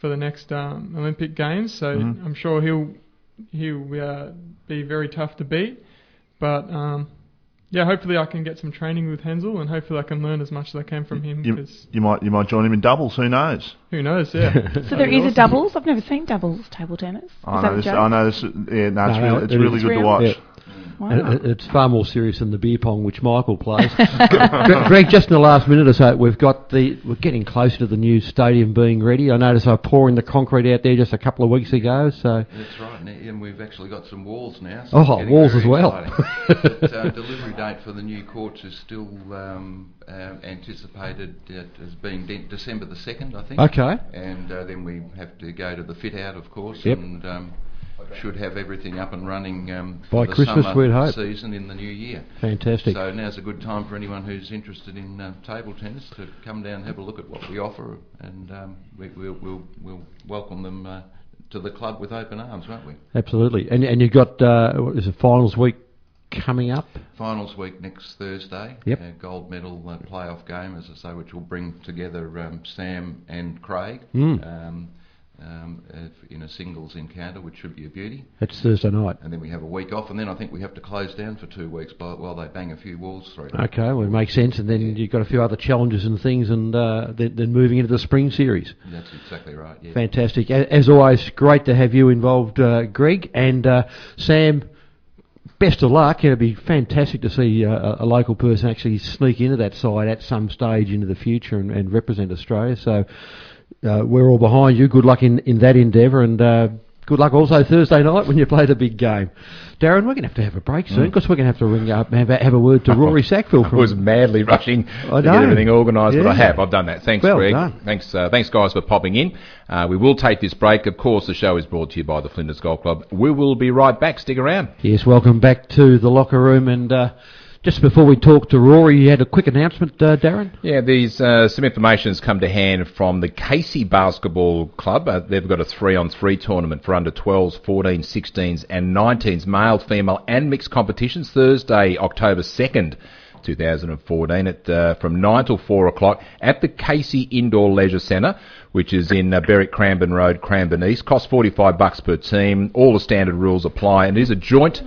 for the next um, Olympic Games. So Mhm. I'm sure he'll he'll uh, be very tough to beat, but. Um, yeah, hopefully I can get some training with Henzell, and hopefully I can learn as much as I can from him. You, Because you might you might join him in doubles. Who knows? who knows? Yeah. So That'd there be is a doubles. I've never seen doubles table tennis. Is I know a this. I know this. Yeah, no, it's No, really, it's it really is good to watch. Yeah. Wow. It- it's far more serious than the beer pong which Michael plays. Greg, just in the last minute or so, we've got the we're getting closer to the new stadium being ready. I noticed they're pouring the concrete out there just a couple of weeks ago. So That's right, and- and we've actually got some walls now. Oh, walls as well. exciting. but, uh, delivery date for the new courts is still um, uh, anticipated at, as being de- December the 2nd, I think. Okay. And uh, then we have to go to the fit out, of course, Yep. and um, should have everything up and running um, By for the Christmas, summer we'd hope. season in the new year. fantastic. So now's a good time for anyone who's interested in uh, table tennis to come down and have a look at what we offer, and um, we, we'll, we'll, we'll welcome them uh, to the club with open arms, won't we? Absolutely. And and you've got uh, what is it finals week coming up? Finals week next Thursday. Yep. A gold medal uh, playoff game, as I say, which will bring together um, Sam and Craig Mm. um, um, in a singles encounter, which should be a beauty. That's Thursday night. And then we have a week off, and then I think we have to close down for two weeks by, while they bang a few walls through. Okay, well, it makes sense. And then you've got a few other challenges and things, and uh, then, then moving into the spring series. That's exactly right. Yeah. Fantastic. As always, great to have you involved, uh, Greg. And uh, Sam, best of luck. It'd be fantastic to see uh, a, local person actually sneak into that side at some stage into the future and, and represent Australia. So we're all behind you. Good luck in, in that endeavour, and uh, good luck also Thursday night when you play the big game. Darren, we're going to have to have a break soon because we're going to have to ring up and have a, have a word to Rory Sackville. I was madly rushing to get everything organised, but I have. I've done that. Thanks, Well Greg. done. Thanks, uh, thanks, guys, for popping in. Uh, we will take this break. Of course, the show is brought to you by the Flinders Golf Club. We will be right back. Stick around. Yes, welcome back to the locker room. And uh, just before we talk to Rory, you had a quick announcement, uh, Darren. Yeah, these uh, some information has come to hand from the Casey Basketball Club. Uh, they've got a three-on-three tournament for under 12s, 14s, 16s, and 19s, male, female, and mixed competitions. Thursday, October 2nd. 2014 at uh, from 9 till 4 o'clock at the Casey Indoor Leisure Centre, which is in uh, Berwick Cranbourne Road, Cranbourne East. Costs 45 bucks per team. All the standard rules apply, and it is a joint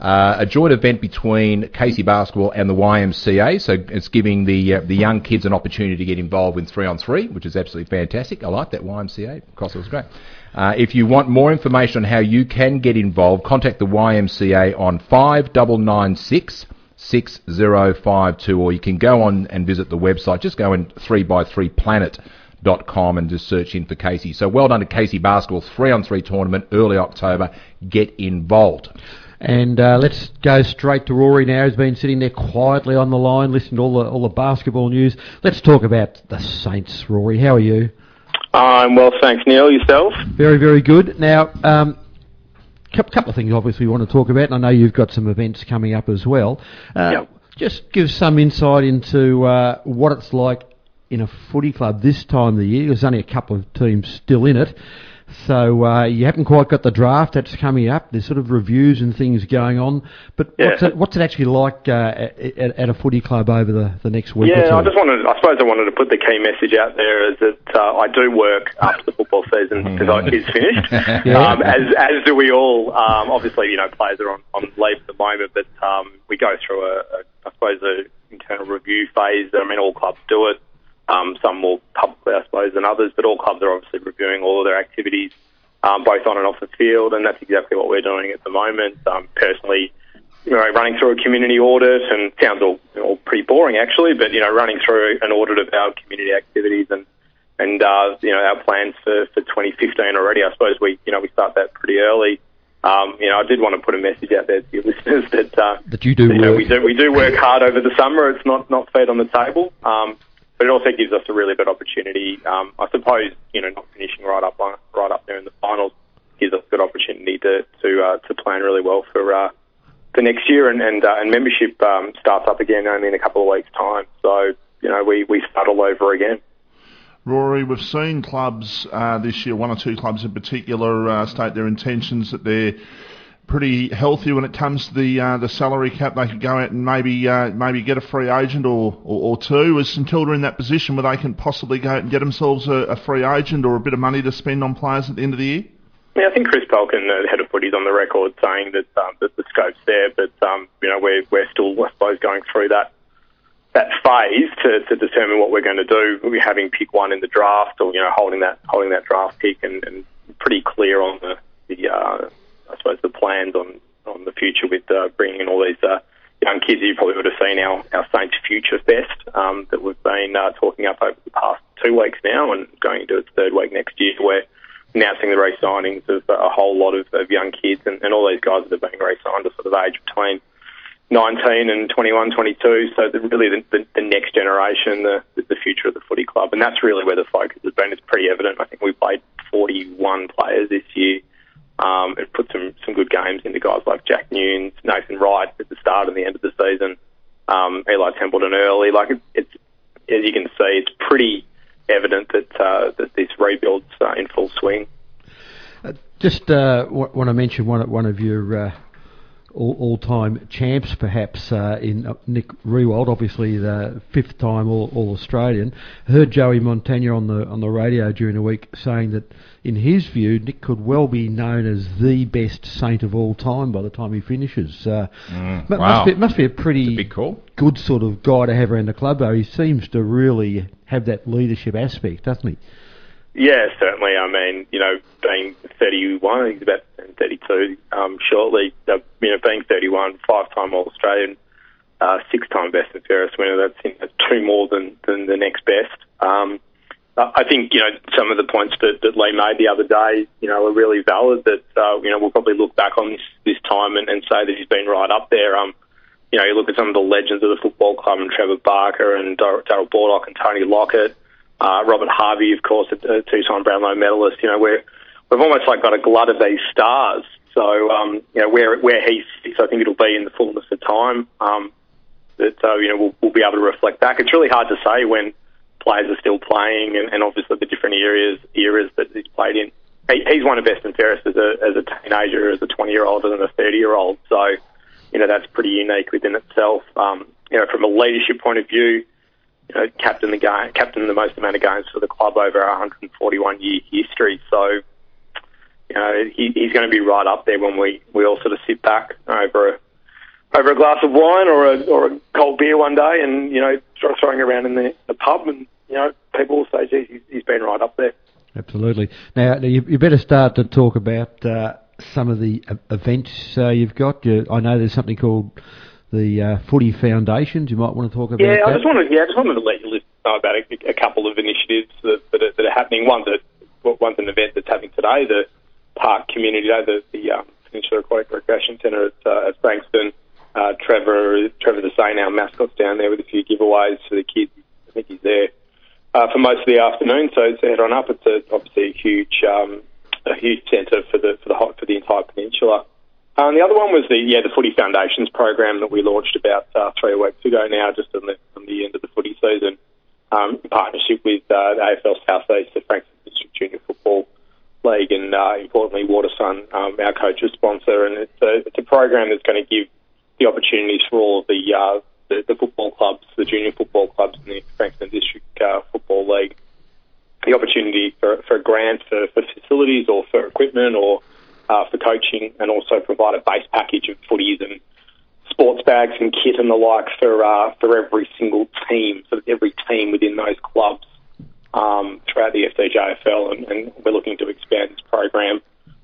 uh, a joint event between Casey Basketball and the YMCA. So it's giving the uh, the young kids an opportunity to get involved in three on three, which is absolutely fantastic. I like that YMCA. Cost was great. Uh, if you want more information on how you can get involved, contact the YMCA on five double nine six. 6052 or you can go on and visit the website just go in 3x3planet.com and just search in for Casey so well done to Casey Basketball 3 on 3 tournament early October get involved And uh, let's go straight to Rory now. He's been sitting there quietly on the line, listening to all the all the basketball news. Let's talk about the Saints, Rory. How are you? I'm well, thanks, Neil. Yourself? Very, very good. Now, um, cou- couple of things obviously we want to talk about, and I know you've got some events coming up as well. Uh, Yep. Just give some insight into uh, what it's like in a footy club this time of the year. There's only a couple of teams still in it. So uh, you haven't quite got the draft that's coming up. There's sort of reviews and things going on. But Yeah. what's, it, what's it actually like uh, at, at a footy club over the, the next week or Yeah, two? I just wanted. I suppose I wanted to put the key message out there is that uh, I do work after the football season is, is finished, Yeah. um, as as do we all. Um, obviously, you know, players are on, on leave at the moment, but um, we go through a, a I suppose a internal review phase. I mean, all clubs do it. Um, some more publicly, I suppose, than others, but all clubs are obviously reviewing all of their activities, um, both on and off the field, and that's exactly what we're doing at the moment. Um, personally, you know, running through a community audit, and sounds all, all pretty boring actually, but you know, running through an audit of our community activities and and uh, you know our plans for, for 2015 already. I suppose we you know we start that pretty early. Um, you know, I did want to put a message out there to your listeners that uh, that you do you know, we do we do work hard over the summer. It's not not fed on the table, um, but it also gives us a really good opportunity. Um, I suppose you know not finishing right up on, right up there in the finals gives us a good opportunity to to uh, to plan really well for uh, for next year, and and, uh, and membership um, starts up again only in a couple of weeks' time. So you know we we start all over again. Rory, we've seen clubs uh, this year, one or two clubs in particular, uh, state their intentions that they're pretty healthy when it comes to the uh, the salary cap. They could go out and maybe uh, maybe get a free agent or, or, or two. Is St Kilda in that position where they can possibly go out and get themselves a, a free agent or a bit of money to spend on players at the end of the year? Yeah, I think Chris Pelchen, the head of footy's on the record saying that um, that the scope's there, but um, you know we're we're still, I suppose, going through that that phase to, to determine what we're going to do. We're having pick one in the draft, or you know holding that holding that draft pick, and, and pretty clear on the the uh, I suppose the plans on on the future with uh, bringing in all these uh, young kids. You probably would have seen our our Saints Future Fest um, that we've been uh, talking up over the past two weeks now, and going into its third week next year, where announcing the re-signings of a whole lot of, of young kids and, and all these guys that have been re-signed are sort of age between 19 and 21, 22. So the, really the, the, the next generation, the, the future of the footy club. And that's really where the focus has been. It's pretty evident. I think we played 41 players this year. Um, it put some, some good games into guys like Jack Newnes, Nathan Wright at the start and the end of the season, um, Eli Templeton early. Like it, it's, as you can see, it's pretty evident that uh, that this rebuild's uh, in full swing. Just uh, w- want to mention one, of- one of your uh, all, all-time champs, perhaps, uh, in uh, Nick Riewoldt, obviously the fifth time all, all Australian. Heard Joey Montagna on the on the radio during the week saying that, in his view, Nick could well be known as the best Saint of all time by the time he finishes. Uh, Mm, wow. must, be, must be a pretty call. good sort of guy to have around the club, though. He seems to really have that leadership aspect, doesn't he? Yeah, certainly. I mean, you know, being 31, he's about 32 um, shortly. Uh, you know, being 31, five-time All-Australian, uh, six-time Best and Fairest winner. That's, you know, two more than, than the next best. Um, I think, you know, some of the points that, that Leigh made the other day, you know, are really valid that, uh, you know, we'll probably look back on this, this time and, and say that he's been right up there. Um, you know, you look at some of the legends of the football club and Trevor Barker and Dar- Darrel Baldock and Tony Lockett, uh, Robert Harvey, of course, a, a two-time Brownlow medalist. You know, we're, we've almost like got a glut of these stars. So, um, you know, where where he sits, I think it'll be in the fullness of time. Um, that uh, you know we'll, we'll be able to reflect back. It's really hard to say when players are still playing, and, and obviously the different eras eras that he's played in. He, he's won a best and fairest as a as a teenager, as a 20 year old, and a 30 year old. So, you know, that's pretty unique within itself. Um, you know, from a leadership point of view, you know, captain the game, captain the most amount of games for the club over our 141 year history. So, you know, he, he's going to be right up there when we, we all sort of sit back over a over a glass of wine or a or a cold beer one day, and you know, throw- throwing around in the, the pub, and you know, people will say, "Geez, he's, he's been right up there." Absolutely. Now, you, you better start to talk about uh, some of the uh, events uh, you've got. You, I know there's something called the uh, Footy Foundations. You might want to talk about Yeah, that. I just wanted, yeah, I just wanted to let you listen know about a, a couple of initiatives that, that, are, that are happening. One's a well, one's an event that's happening today, the PARC Community Day, the, the um, Peninsula Aquatic Recreation Centre at, uh, at Frankston. Uh, Trevor, Trevor the Sane, our mascot's down there with a few giveaways for the kids. I think he's there uh, for most of the afternoon. So, so head on up. It's a, obviously a huge, um, a huge centre for the for the hot for the entire peninsula. Uh, and the other one was the yeah the Footy Foundations program that we launched about uh, three weeks ago now, just on the on the end of the footy season. um, in partnership with uh, the AFL Southeast, the Frankston District Junior Football League, and uh, importantly, Watersun, um, our coach's sponsor. And it's a, it's a program that's going to give the opportunities for all of the, uh, the the football clubs, the junior football clubs in the Frankston District uh, Football League, the opportunity for, for a grant for, for facilities or for equipment or uh, for coaching, and also provide a base package of footies and sports bags and kit and the like for uh, for every single team, for every team within those clubs um, throughout the FDJFL, and, and we're looking to expand this program,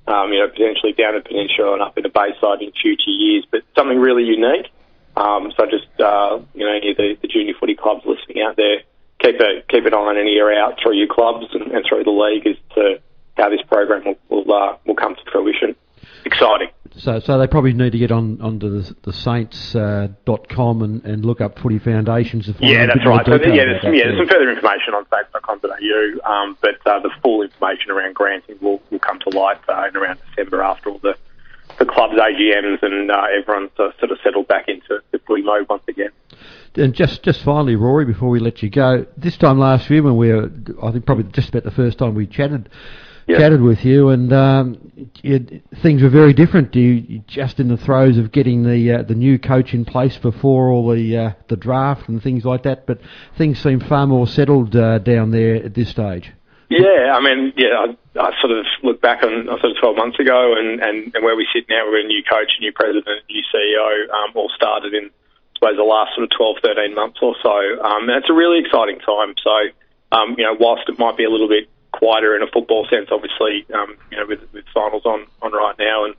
um, you know, potentially down the peninsula and up in the Bayside in future years. But something really unique. Um, so just uh, you know, any of the, the junior footy clubs listening out there, keep a keep an eye on an ear out through your clubs and, and through the league as to how this program will will, uh, will come to fruition. Exciting. So, so they probably need to get on onto the, the Saints uh, dot com and, and look up Footy Foundations. To find Yeah, that's right. So yeah, there's some, yeah, there's some further information on saints.com.au, um, but uh, the full information around granting will, will come to light uh, in around December after all the the club's AGMs and uh, everyone's uh, sort of settled back into the footy mode once again. And just just finally, Rory, before we let you go, this time last year when we were, I think probably just about the first time we chatted, chatted with you, and um, things were very different. You you just in the throes of getting the uh, the new coach in place before all the uh, the draft and things like that, but things seem far more settled uh, down there at this stage. Yeah, I mean, yeah, I, I sort of look back on sort of 12 months ago and, and, and where we sit now, we're a new coach, a new president, new CEO, um, all started in, I suppose, the last sort of 12, 13 months or so. Um, and it's a really exciting time. So, um, you know, whilst it might be a little bit quieter in a football sense, obviously, um, you know, with, with finals on, on right now and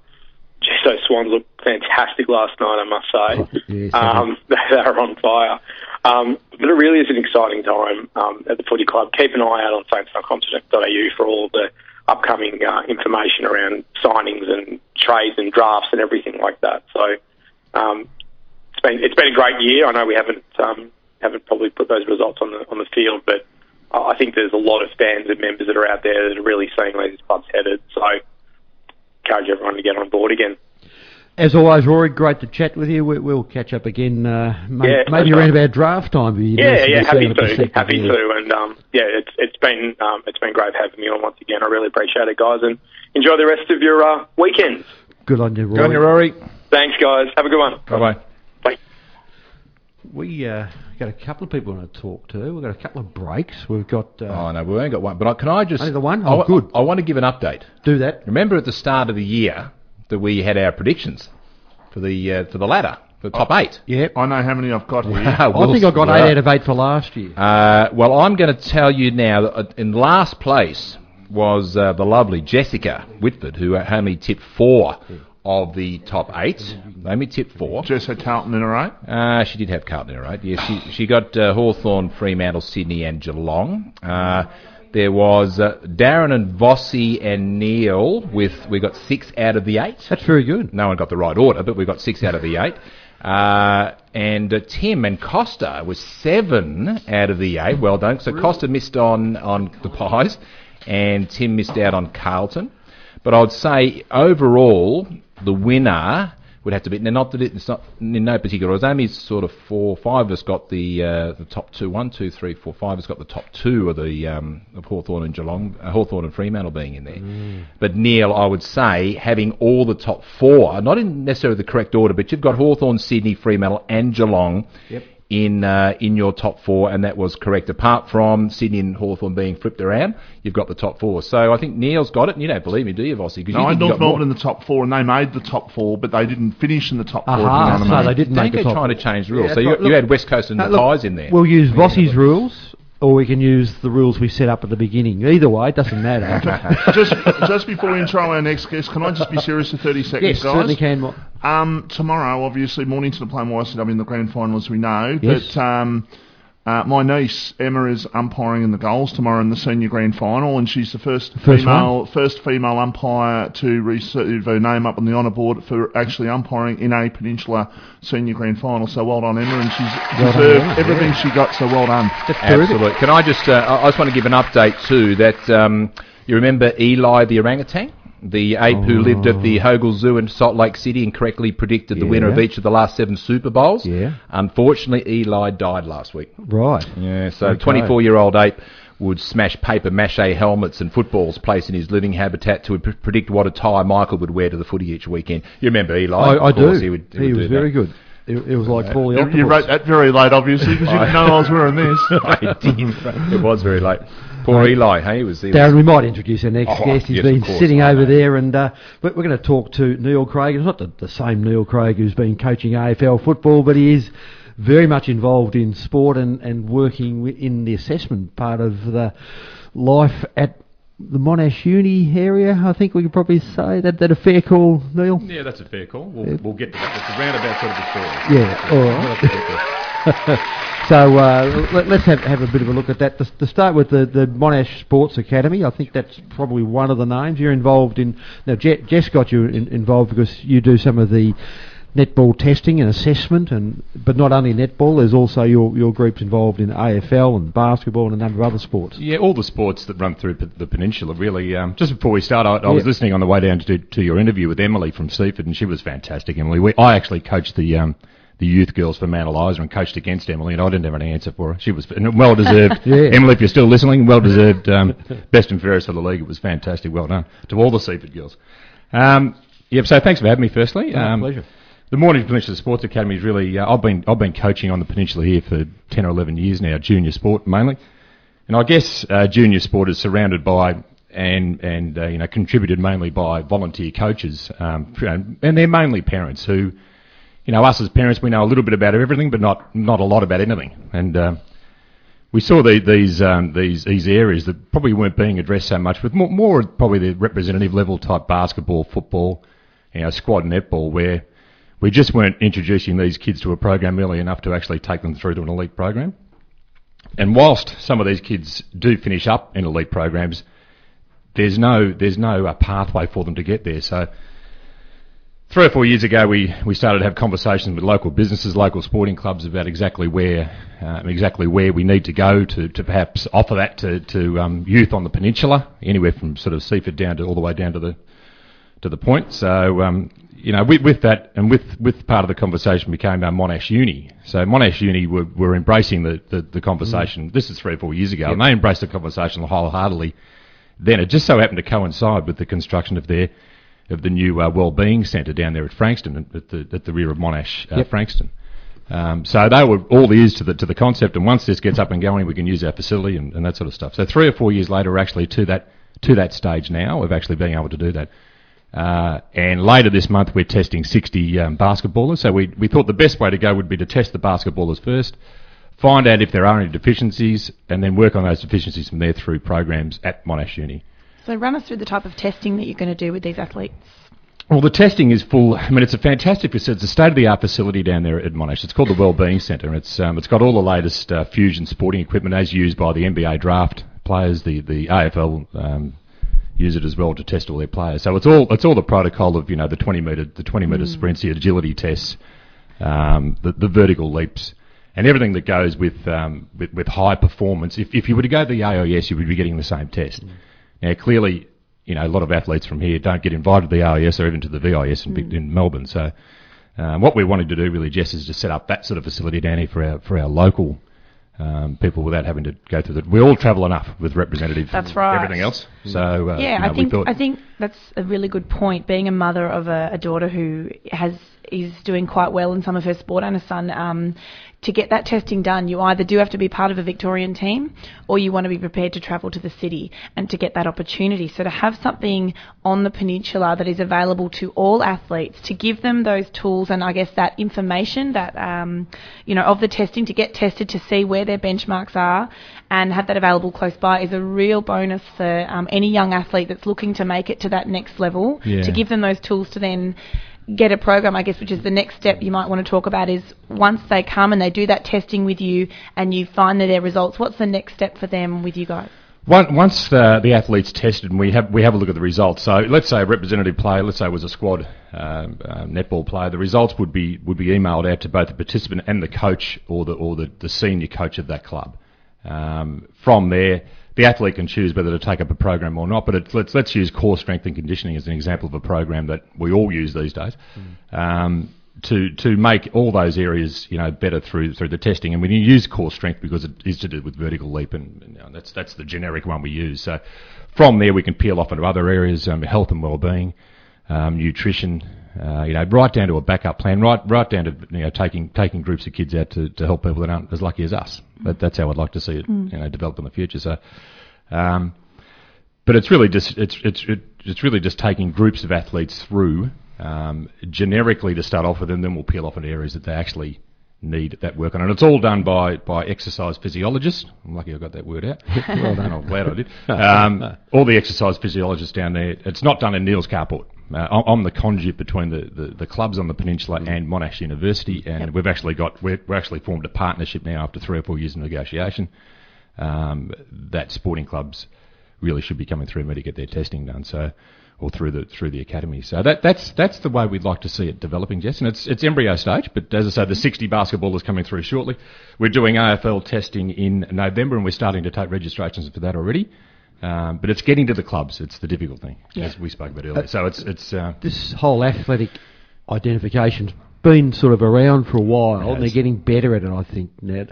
Geez, those Swans looked fantastic last night, I must say. Yes, um, they are on fire. Um, but it really is an exciting time um, at the footy club. Keep an eye out on saints.com.au for all the upcoming uh, information around signings and trades and drafts and everything like that. So um, it's been it's been a great year. I know we haven't um, haven't probably put those results on the on the field, but I think there's a lot of fans and members that are out there that are really seeing where this club's headed. So encourage everyone to get on board again. As always, Rory, great to chat with you. We, we'll catch up again, uh, may, Yeah, maybe around right. about draft time. Be Yeah, yeah, happy to, perspective happy there. to, and um, yeah, it's it's been um, it's been great having me on once again. I really appreciate it, guys, and enjoy the rest of your uh, weekend. Good on you, Rory. Go on, you, Rory. Thanks, guys. Have a good one. Bye bye. We uh, got a couple of people we want to talk to. We've got a couple of breaks. We've got. Uh, Oh no, we've only got one. But I, can I just? Only the one? Oh, wa- good. I want to give an update. Do that. Remember at the start of the year that we had our predictions for the uh, for the ladder, for the top eight. Yep. I know how many I've got here. I think I got eight out of eight for last year. Uh, well, I'm going to tell you now that uh, in last place was uh, the lovely Jessica Whitford, who only tipped four of the top eight. Only tip four. Jess had Carlton in her right. Uh, she did have Carlton in her right. Yes, she, she got uh, Hawthorn, Fremantle, Sydney, and Geelong. Uh, there was uh, Darren and Vossi and Neil with we got six out of the eight. That's very good. No one got the right order, but we got six out of the eight. Uh, and uh, Tim and Costa was seven out of the eight. Well done. So Costa missed on on the pies, and Tim missed out on Carlton. But I'd say overall, the winner would have to be. Now, not that it's not in no particular. It was only sort of four, five of us got the uh, the top two. One, two, three, four, five of us got the top two of the um, of Hawthorn and Geelong, uh, Hawthorn and Fremantle being in there. But Neil, I would say, having all the top four, not in necessarily the correct order, but you've got Hawthorn, Sydney, Fremantle, and Geelong Yep. In uh, in your top four, and that was correct. Apart from Sydney and Hawthorn being flipped around, you've got the top four. So I think Neil's got it, and you don't believe me, do you, Vossi? 'Cause No, you I think had North got more. Melbourne in the top four, and they made the top four, but they didn't finish in the top four. if you know Aha, what I so mean. they didn't Don't make go the top. trying to change the rules. Yeah, so you, that's right. you had West Coast and No, the look, Pies in there. We'll use Vossi's rules, or we can use the rules we set up at the beginning. Either way, it doesn't matter. just just before we intro our next guest, can I just be serious for 30 seconds, yes, guys? certainly can. Um, tomorrow, obviously, Mornington are playing YCW in the grand final, as we know. Yes. But um, uh, my niece Emma is umpiring in the goals tomorrow in the senior grand final, and she's the first, First female first female umpire to receive her name up on the honour board for actually umpiring in a Peninsula senior grand final. So well done, Emma, and she's Well done, deserved everything yeah. she got. So well done. Absolutely. Can I just? Uh, I I just want to give an update too. That um, you remember Eli the orangutan? The ape who lived at the oh. Hogle Zoo in Salt Lake City and correctly predicted the winner of each of the last seven Super Bowls. Yeah. Unfortunately, Eli died last week. Right. Yeah, so Okay. 24 year old ape would smash paper mache helmets and footballs placed in his living habitat to predict what attire Michael would wear to the footy each weekend. You remember Eli? I, of I do. He, would, he, would was very that. good. It, it was like Paulie You, Octopus. you wrote that very late, obviously, because you didn't know I was wearing this. I did. It was very late. Poor Right. Eli, hey, was. He Darren, was we might introduce our next Oh, guest. He's yes, been course. sitting over there, and uh, we're, we're going to talk to Neil Craig. It's not the, the same Neil Craig who's been coaching AFL football, but he is very much involved in sport and, and working wi- in the assessment part of the life at the Monash Uni area. I think we could probably say that that a fair call, Neil. Yeah, that's a fair call. We'll, Yeah. we'll get to that. It's a roundabout sort of a story. Yeah, all right. so uh, let, us have, have a bit of a look at that. To, to start with the, the Monash Sports Academy, I think that's probably one of the names. You're involved in. Now, Je- Jess got you in, involved because you do some of the netball testing and assessment, and but not only netball. There's also your your group's involved in AFL and basketball and a number of other sports. Yeah, all the sports that run through the peninsula, really. Um, just before we start, I, I was listening on the way down to, to your interview with Emily from Seaford, and she was fantastic, Emily. We, I actually coached the um, the youth girls for Mount Eliza and coached against Emily, and I didn't have an answer for her. She was well deserved. Yeah. Emily, if you're still listening, well deserved. Um, best and fairest for the league. It was fantastic. Well done to all the Seaford girls. Um, yep. So thanks for having me. Firstly, um, pleasure. The Mornington Peninsula Sports Academy is really. Uh, I've been I've been coaching on the peninsula here for ten or eleven years now, junior sport mainly, and I guess uh, junior sport is surrounded by and and uh, you know contributed mainly by volunteer coaches, um, and they're mainly parents who, you know, us as parents we know a little bit about everything, but not not a lot about anything, and. Um, we saw the, these um, these these areas that probably weren't being addressed so much, with more, more probably the representative level type basketball, football, you know, squad netball, where we just weren't introducing these kids to a program early enough to actually take them through to an elite program. And whilst some of these kids do finish up in elite programs, there's no there's no uh, pathway for them to get there. So three or four years ago, we, we started to have conversations with local businesses, local sporting clubs about exactly where um, exactly where we need to go to, to perhaps offer that to, to um, youth on the peninsula, anywhere from sort of Seaford down to all the way down to the to the point. So um, you know, with, with that and with, with part of the conversation became our Monash Uni. So Monash Uni were, were embracing the, the, the conversation. This is three or four years ago, and they embraced the conversation wholeheartedly. Then it just so happened to coincide with the construction of their of the new uh, wellbeing centre down there at Frankston, at the at the rear of Monash uh, Yep. Frankston. Um, so they were all ears to the to the concept, and once this gets up and going, we can use our facility and, and that sort of stuff. So three or four years later, we're actually to that to that stage now of actually being able to do that. Uh, and later this month, we're testing 60 um, basketballers. So we we thought the best way to go would be to test the basketballers first, find out if there are any deficiencies, and then work on those deficiencies from there through programs at Monash Uni. So run us through the type of testing that you're going to do with these athletes. Well, the testing is full. I mean, it's a fantastic facility. It's a state-of-the-art facility down there at Monash. It's called the Wellbeing Centre. It's um, it's got all the latest uh, fusion sporting equipment as used by the NBA draft players. The the AFL um, use it as well to test all their players. So it's all it's all the protocol of you know the 20 metre the 20 metre Mm. sprints, the agility tests, um, the the vertical leaps. And everything that goes with, um, with with high performance. If if you were to go to the AIS, you would be getting the same test. Now, clearly, you know, a lot of athletes from here don't get invited to the AIS or even to the VIS in, Vic- in Melbourne. So, um, what we're wanting to do really, Jess, is to set up that sort of facility down here for our for our local um, people without having to go through that. We all travel enough with representatives. That's and right. Everything else. So uh, yeah, you know, I think thought I think that's a really good point. Being a mother of a, a daughter who has is doing quite well in some of her sport and a son, um, to get that testing done, you either do have to be part of a Victorian team or you want to be prepared to travel to the city and to get that opportunity. So to have something on the peninsula that is available to all athletes, to give them those tools and I guess that information that um, you know of the testing to get tested to see where their benchmarks are and have that available close by is a real bonus for um, any young athlete that's looking to make it to that next level. Yeah. To give them those tools to then get a program, I guess, which is the next step you might want to talk about is once they come and they do that testing with you and you find that their results, what's the next step for them with you guys? Once, the, the athlete's tested and we have we have a look at the results. So let's say a representative player, let's say it was a squad uh, netball player, the results would be would be emailed out to both the participant and the coach or the or the, the senior coach of that club. Um, from there, the athlete can choose whether to take up a program or not. But it's, let's let's use core strength and conditioning as an example of a program that we all use these days. Um, to to make all those areas you know better through through the testing, and we use core strength because it is to do with vertical leap, and, and, you know, that's that's the generic one we use. So from there we can peel off into other areas, um, health and well-being, um, nutrition, uh, you know, right down to a backup plan, right right down to you know taking taking groups of kids out to, to help people that aren't as lucky as us. But that's how I'd like to see it, Mm. you know, develop in the future. So, um, but it's really just it's it's it's really just taking groups of athletes through um, generically to start off with, and then we'll peel off into areas that they actually need that work on. And it's all done by, by exercise physiologists. I'm lucky I got that word out. Well done. I'm glad I did. Um, all the exercise physiologists down there. It's not done in Neil's carport. Uh, I'm the conduit between the, the, the clubs on the peninsula and Monash University, and we've actually got we're, we're actually formed a partnership now after three or four years of negotiation. Um, that sporting clubs really should be coming through me to get their testing done. So, or through the through the academy. So that that's that's the way we'd like to see it developing, Jess. And it's it's embryo stage, but as I say, the 60 basketballers coming through shortly. We're doing AFL testing in November, and we're starting to take registrations for that already. Um, but it's getting to the clubs. It's the difficult thing, Yeah. as we spoke about earlier. So it's it's uh, this whole athletic identification's been sort of around for a while, and they're getting better at it. I think now.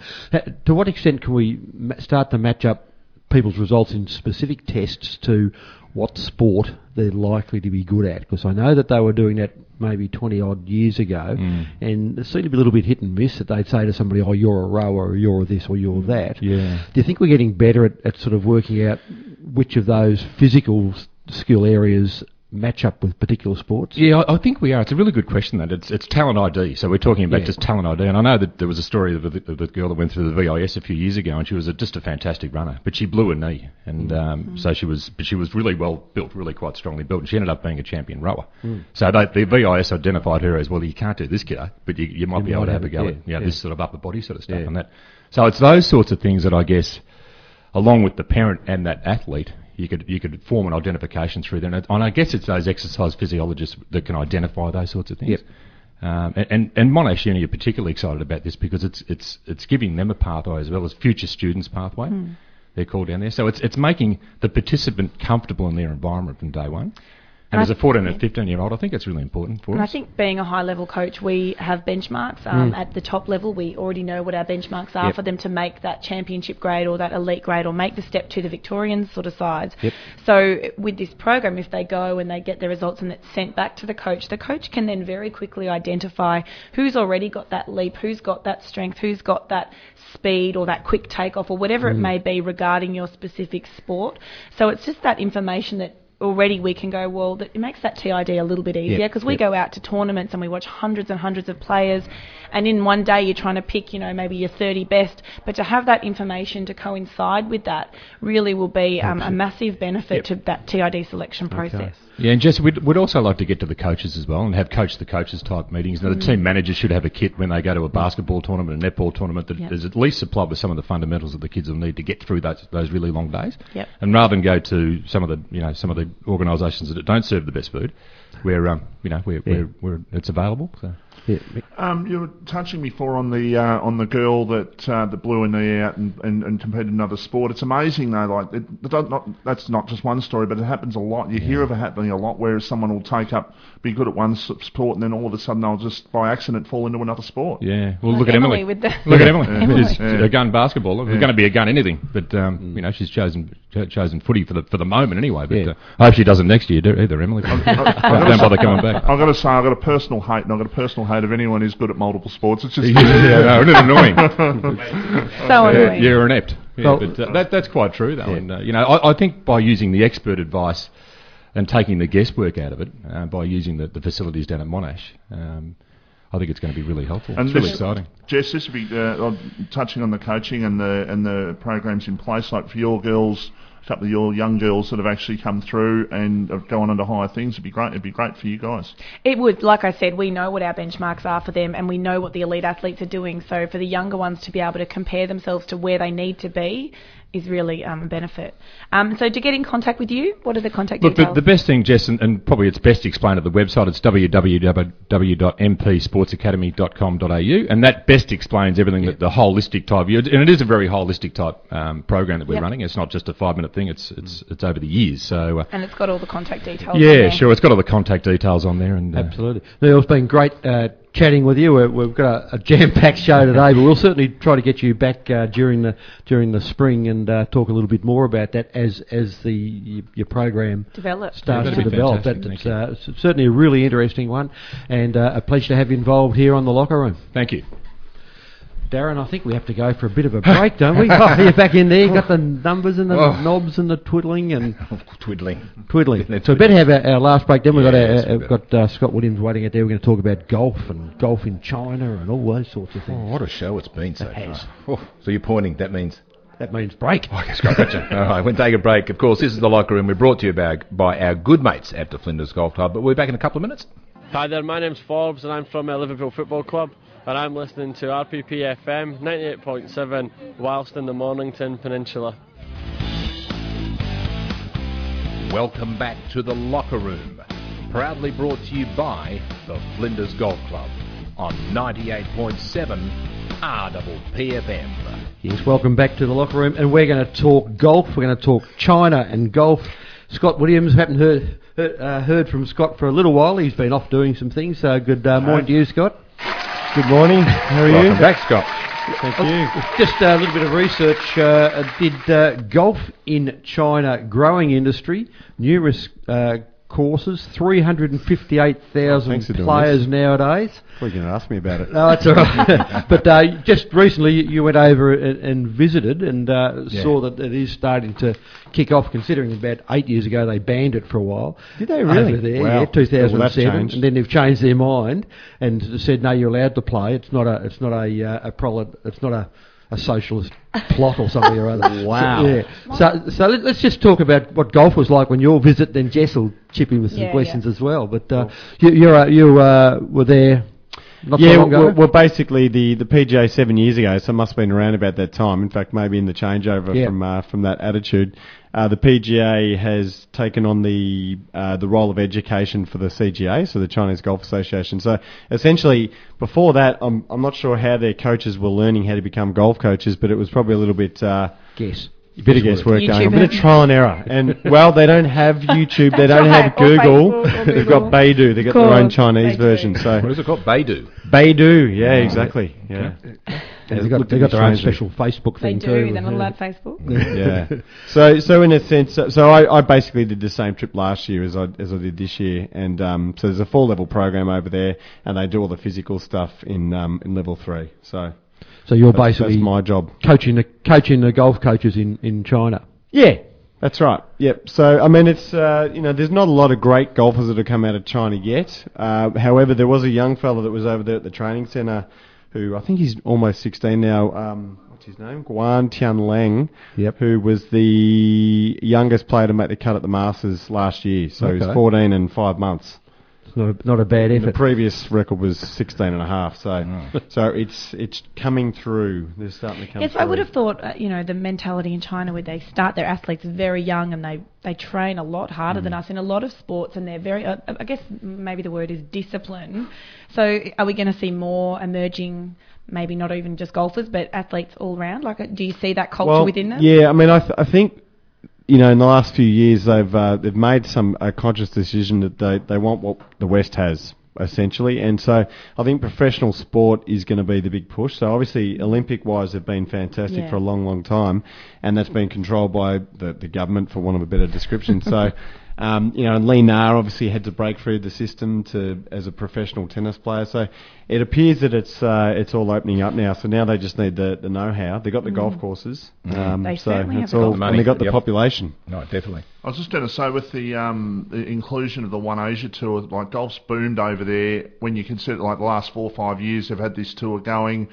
To what extent can we start to match up people's results in specific tests to what sport they're likely to be good at? Because I know that they were doing that maybe 20 odd years ago, Mm. and it seemed to be a little bit hit and miss that they'd say to somebody, oh, you're a rower, or you're this, or you're that. Yeah. Do you think we're getting better at, at sort of working out which of those physical skill areas match up with particular sports? Yeah, I, I think we are. It's a really good question. That it's it's talent ID. So we're talking about Yeah. just talent ID. And I know that there was a story of the, of the girl that went through the VIS a few years ago, and she was a, just a fantastic runner, but she blew a knee, and um, so she was but she was really well built, really quite strongly built, and she ended up being a champion rower. Mm. So they, the VIS identified her as well. You can't do this, kiddo, but you, you might You be able to have, have a go at yeah, yeah. this sort of upper body sort of stuff and that. So it's those sorts of things that I guess along with the parent and that athlete, you could you could form an identification through them. And I guess it's those exercise physiologists that can identify those sorts of things. Yep. Um, and, and Monash Uni are particularly excited about this because it's it's it's giving them a pathway as well as future students pathway. Mm. They're called down there, so it's it's making the participant comfortable in their environment from day one. And as a 14 and 15 year old, I think it's really important for And I think being a high level coach, we have benchmarks um, Mm. at the top level. We already know what our benchmarks are Yep. for them to make that championship grade or that elite grade or make the step to the Victorian sort of sides. Yep. So with this program, if they go and they get the results and it's sent back to the coach, the coach can then very quickly identify who's already got that leap, who's got that strength, who's got that speed or that quick takeoff or whatever it Mm. may be regarding your specific sport. So it's just that information that already we can go, well, that it makes that TID a little bit easier Yep, because we yep. go out to tournaments and we watch hundreds and hundreds of players and in one day you're trying to pick, you know, maybe your 30 best, but to have that information to coincide with that really will be um, a massive benefit to that TID selection process. Yeah, and Jess, we'd, we'd also like to get to the coaches as well and have coach the coaches type meetings. Now, the Mm. team managers should have a kit when they go to a basketball tournament, a netball tournament, that Yep. is at least supplied with some of the fundamentals that the kids will need to get through those those really long days. Yep. And rather than go to some of the you know some of the organisations that don't serve the best food, where um, you know where, Yeah. where, where it's available. So. Yeah. Um, you were touching before on the uh, on the girl that uh, that blew her knee out and, and, and competed in another sport. It's amazing though, like it, it don't- that's not just one story, but it happens a lot. You hear of it happening a lot, where someone will take up, be good at one sport, and then all of a sudden they'll just by accident fall into another sport. Yeah, well, Like look at Emily Emily. with the- look at Emily. Emily. She's Yeah. a gun basketballer. It's Yeah. going to be a gun anything, but um, you know she's chosen chosen footy for the for the moment anyway. But Yeah. uh, I hope she doesn't next year either, Emily. don't, don't bother coming back. I've got to say, I've got a personal hate, and I've got a personal hate of anyone who's good at multiple sports. It's just yeah, no, isn't it annoying? So Yeah, annoying. You're inept. Yeah, Well- but uh, that, that's quite true, though. Yeah. And uh, you know, I, I think by using the expert advice and taking the guesswork out of it, uh, by using the, the facilities down at Monash, um, I think it's going to be really helpful. And it's really exciting. Jess, this would be uh, touching on the coaching and the and the programs in place, like for your girls, a couple of your young girls that have actually come through and have gone on to higher things. It'd be great. It'd be great for you guys. It would, like I said, we know what our benchmarks are for them and we know what the elite athletes are doing. So for the younger ones to be able to compare themselves to where they need to be is really um, a benefit. Um, so to get in contact with you, what are the contact Look, the, details? the best thing, Jess, and, and probably it's best explained at the website, it's www.mpsportsacademy.com.au, and that best explains everything that the holistic type, and it is a very holistic type um, program that we're Yep. running. It's not just a five minute thing, it's, it's, it's over the years. So, uh, and it's got all the contact details. on yeah, there. sure, it's got all the contact details on there. and uh, Absolutely. Neil, it's been great uh, chatting with you. We're, we've got a, a jam-packed show today, but we'll certainly try to get you back uh, during the during the spring and uh, talk a little bit more about that as as the your program Develop. starts Yeah, to develop. fantastic. That, it's, uh, it's certainly a really interesting one, and uh, a pleasure to have you involved here on the locker room. Thank you. Darren, I think we have to go for a bit of a break, don't we? oh, you're back in there. You got the numbers and the Oh. knobs and the twiddling and Twiddling. twiddling. So we better have our, our last break. Then we've got, our, we our, we've got uh, Scott Williams waiting out there. We're going to talk about golf and golf in China and all those sorts of Oh, things. what a show it's been so It far. Oh, so you're pointing, that means. That means break. Oh, yes, gotcha. All right, we'll take a break. Of course, this is the locker room. We're brought to you by, by our good mates at the Flinders Golf Club. But we'll be back in a couple of minutes. Hi there, my name's Forbes and I'm from uh, Liverpool Football Club and I'm listening to RPP FM 98.7 whilst in the Mornington Peninsula. Welcome back to the locker room. Proudly brought to you by the Flinders Golf Club on 98.7 RPPFM. Yes, welcome back to the locker room, and we're going to talk golf. We're going to talk China and golf. Scott Williams, haven't heard heard, uh, heard from Scott for a little while. He's been off doing some things. So good uh, morning to you, Scott. Good morning. How are Welcome you? back, Scott. Thank you. Just a little bit of research. Uh, did uh, golf in China growing industry? Numerous uh, courses, three hundred and fifty-eight Oh, thousand thanks for doing players nowadays. Thought you to ask me about it. No, that's all right. but uh, just recently, you- went over and, and visited and uh, Yeah. saw that it is starting to kick off. Considering about eight years ago they banned it for a while. Did they really? Over there, Wow. yeah, 2007, changed. and then they've changed their mind and said no, you're allowed to play. It's not a, it's not a, uh, a prolet, it's not a, a socialist plot or something or other. Wow. So, yeah. So, so let, us just talk about what golf was like when your visit. Then Jess will chip in with some Yeah, questions as well. But uh, you, you're, uh, you uh, were there. Not yeah, so long ago. well, well, basically the, the PGA seven years ago, so it must have been around about that time. In fact, maybe in the changeover Yeah. from uh, from that attitude, uh, the PGA has taken on the uh, the role of education for the CGA, so the Chinese Golf Association. So essentially, before that, I'm I'm not sure how their coaches were learning how to become golf coaches, but it was probably a little bit. Uh, Guess. a bit of Guesswork. guesswork going on, a bit of trial and error. And well, they don't have YouTube, they don't right, have or Google. They've got Google. Baidu. They've got Of their own Chinese they do. version. So What is it called? Baidu. Baidu, yeah, exactly. Yeah. And It's they've got, they've got their own special Facebook thing They do. too. They're not allowed Facebook. yeah. So, so in a sense, so, so I, I basically did the same trip last year as I as I did this year, and um, so there's a four level program over there, and they do all the physical stuff in um, in level three. So, So you're that's, basically that's my job. coaching the coaching the golf coaches in, in China. Yeah, that's right. Yep. So I mean, it's uh, you know, there's not a lot of great golfers that have come out of China yet. Uh, however, there was a young fella that was over there at the training centre, who I think he's almost 16 now. Um, what's his name? Guan Tianlang. Yep. Who was the youngest player to make the cut at the Masters last year? So Okay. was 14 and five months. It's not a, not a bad And the previous record was 16 and a half. So, so it's it's coming through. They're starting to come. Yes, through. I would have thought, uh, you know, the mentality in China where they start their athletes very young and they, they train a lot harder than us in a lot of sports and they're very, uh, I guess maybe the word is discipline. So are we going to see more emerging, maybe not even just golfers, but athletes all round? Like, uh, do you see that culture well, within them? Yeah, I mean, I, th- I think you know in the last few years they've uh, they've made some a conscious decision that they they want what the West has essentially, and so I think professional sport is going to be the big push. So obviously, Olympic wise, they've been fantastic Yeah. for a long, long time, and that's been controlled by the the government, for want of a better description. so. Um, you know, and Li Na obviously had to break through the system to as a professional tennis player. So it appears that it's uh, it's all opening up now. So now they just need the, the know-how. They got the golf courses. Um, They so certainly have it's the all, and Money, they got the yep. population. No, definitely. I was just going to say with the um, the inclusion of the One Asia tour, like golf's boomed over there. When you consider like the last four or five years, they've had this tour going.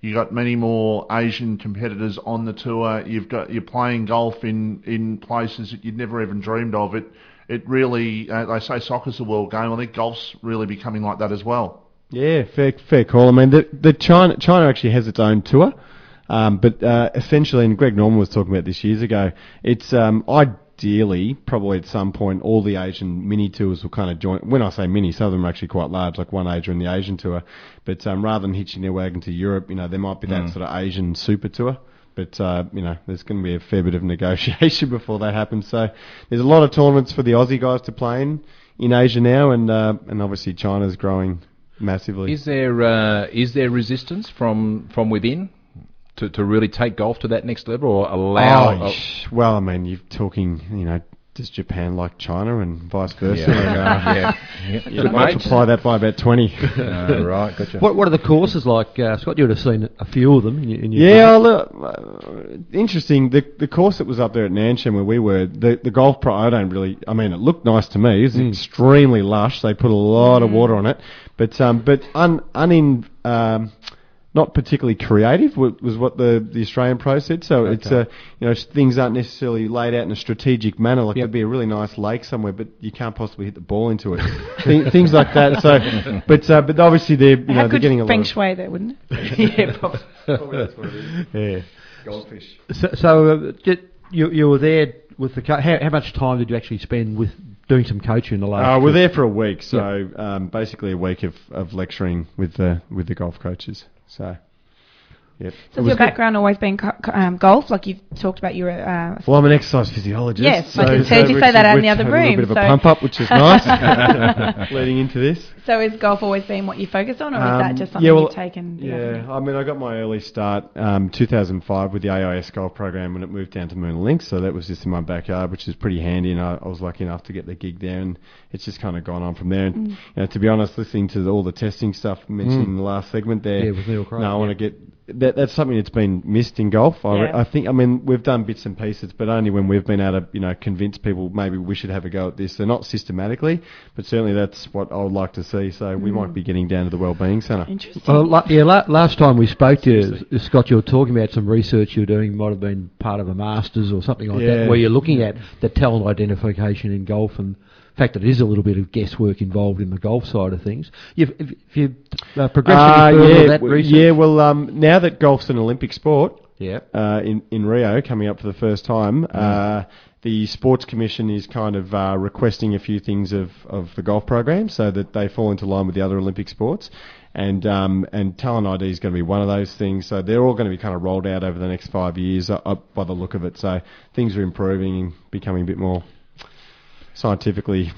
You got many more Asian competitors on the tour. You've got you're playing golf in, in places that you'd never even dreamed of. It it really uh, they say soccer's the world game. I think golf's really becoming like that as well. Yeah, fair fair call. I mean, the the China China actually has its own tour. Um, but uh, essentially, and Greg Norman was talking about this years ago. It's um, ideally probably at some point all the Asian mini tours will kind of join. When I say mini, some of them are actually quite large, like One Asia and the Asian tour. But um, rather than hitching their wagon to Europe, you know, there might be that Mm. sort of Asian super tour. But uh, you know, there's going to be a fair bit of negotiation before that happens. So there's a lot of tournaments for the Aussie guys to play in in Asia now, and uh, and obviously China's growing massively. Is there uh, is there resistance from from within to, to really take golf to that next level or allow? Oh, sh- well, I mean, you're talking, you know, does Japan like China and vice versa? Yeah. And, uh, Yeah. Yeah. you Good multiply that by about 20. Uh, right, gotcha. What What are the courses like, uh, Scott? You would have seen a few of them in your, in your Yeah, look, uh, interesting. The the course that was up there at Nancham where we were, the the golf pro. I don't really. I mean, it looked nice to me. It was Mm. extremely lush. They put a lot of water on it, but um, but un unin um, not particularly creative was what the, the Australian pro said. So it's Okay. uh, you know things aren't necessarily laid out in a strategic manner. Like Yep. there'd be a really nice lake somewhere, but you can't possibly hit the ball into it. Thi- things like that. So, but uh, but obviously they're you It know they're getting a lot feng of shui there, wouldn't it? yeah, probably, probably that's what it is. Yeah. Goldfish. So, so uh, did, you you were there with the co- how, how much time did you actually spend with doing some coaching in the last? Uh, we're trip? there for a week, so um, basically a week of, of lecturing with the with the golf coaches. So, yep. So has was your good. background always been co- co- um, golf? Like you've talked about, you were. Uh, Well, I'm an exercise physiologist. Yes, so, I just so you say that out in the which other had room. A little bit of a pump up, which is nice. leading into this. So has golf always been what you focused on, or is that Um, just something yeah, well, you've taken? Yeah, I mean, I got my early start um, 2005 with the AIS golf program when it moved down to Moonah Links, so that was just in my backyard, which is pretty handy, and I, I was lucky enough to get the gig there, and it's just kind of gone on from there. And Mm. you know, to be honest, listening to all the testing stuff mentioned Mm. in the last segment there, Yeah, with Neil Craig, no, I want yeah. to get that. That's something that's been missed in golf. I, Yeah. I think. I mean, we've done bits and pieces, but only when we've been able to, you know, convince people maybe we should have a go at this. They're not systematically, but certainly that's what I would like to see. So we Mm. might be getting down to the Wellbeing Centre. Interesting. Well, la- yeah, la- last time we spoke to you, Scott, you were talking about some research you were doing, might have been part of a master's or something like Yeah. that, where you're looking at the talent identification in golf and the fact that it is a little bit of guesswork involved in the golf side of things. You've, if, if you uh, Uh, yeah, that w- yeah. Well, um, now that golf's an Olympic sport, Yeah. uh, in in Rio coming up for the first time, Mm. uh, the Sports Commission is kind of uh, requesting a few things of, of the golf program so that they fall into line with the other Olympic sports. And um, and talent ID is going to be one of those things. So they're all going to be kind of rolled out over the next five years, uh, by the look of it. So things are improving and becoming a bit more scientifically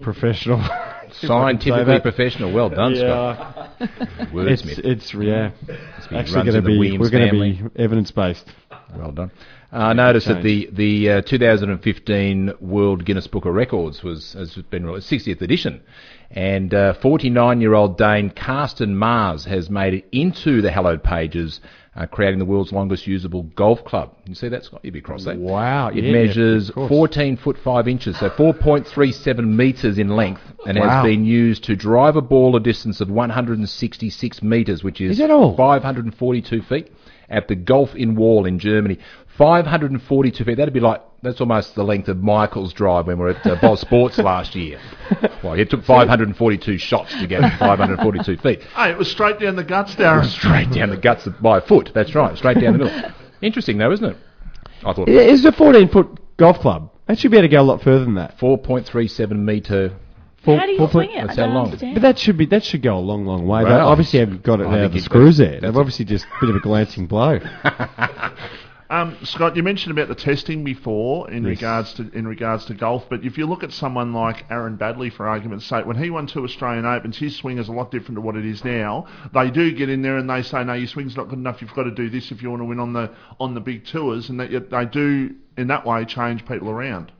professional. if I can say Scientifically professional. Well done, yeah. Scott. It's, Wordsmith. it's yeah. Must be Actually, going to be Williams we're going to be evidence based. Well done. Uh, I noticed that the the uh, 2015 World Guinness Book of Records was has been released, 60th edition, and 49 year old Dane Karsten Maas has made it into the hallowed pages, uh, creating the world's longest usable golf club. You see that, Scott? You'd be across that. Wow, It yeah, measures of 14 foot 5 inches, so 4.37 metres in length, and Wow. has been used to drive a ball a distance of 166 metres, which is, Is 542 feet at the Golf in Wall in Germany. 542 feet. That'd be like that's almost the length of Michael's drive when we were at uh, Bob Sports last year. Well, it took 542 shots to get 542 feet. Hey, it was straight down the guts, Darren. Straight down the guts of, by a foot. That's right. Straight down the middle. Interesting, though, isn't it? I thought. It is a 14 foot golf club. That should be able to go a lot further than that. 4.37 metre. Four- How do you four swing point- it? That's I how don't long. understand. But that should be that should go a long, long way. They Well, obviously haven't got it I out of the it- screws that's- there. They've obviously just a bit of a glancing blow. Um, Scott, you mentioned about the testing before in Yes. regards to in regards to golf, but if you look at someone like Aaron Baddeley, for argument's sake, when he won two Australian Opens, his swing is a lot different to what it is now. They do get in there and they say, "No, your swing's not good enough. You've got to do this if you want to win on the on the big tours," and that they do in that way change people around.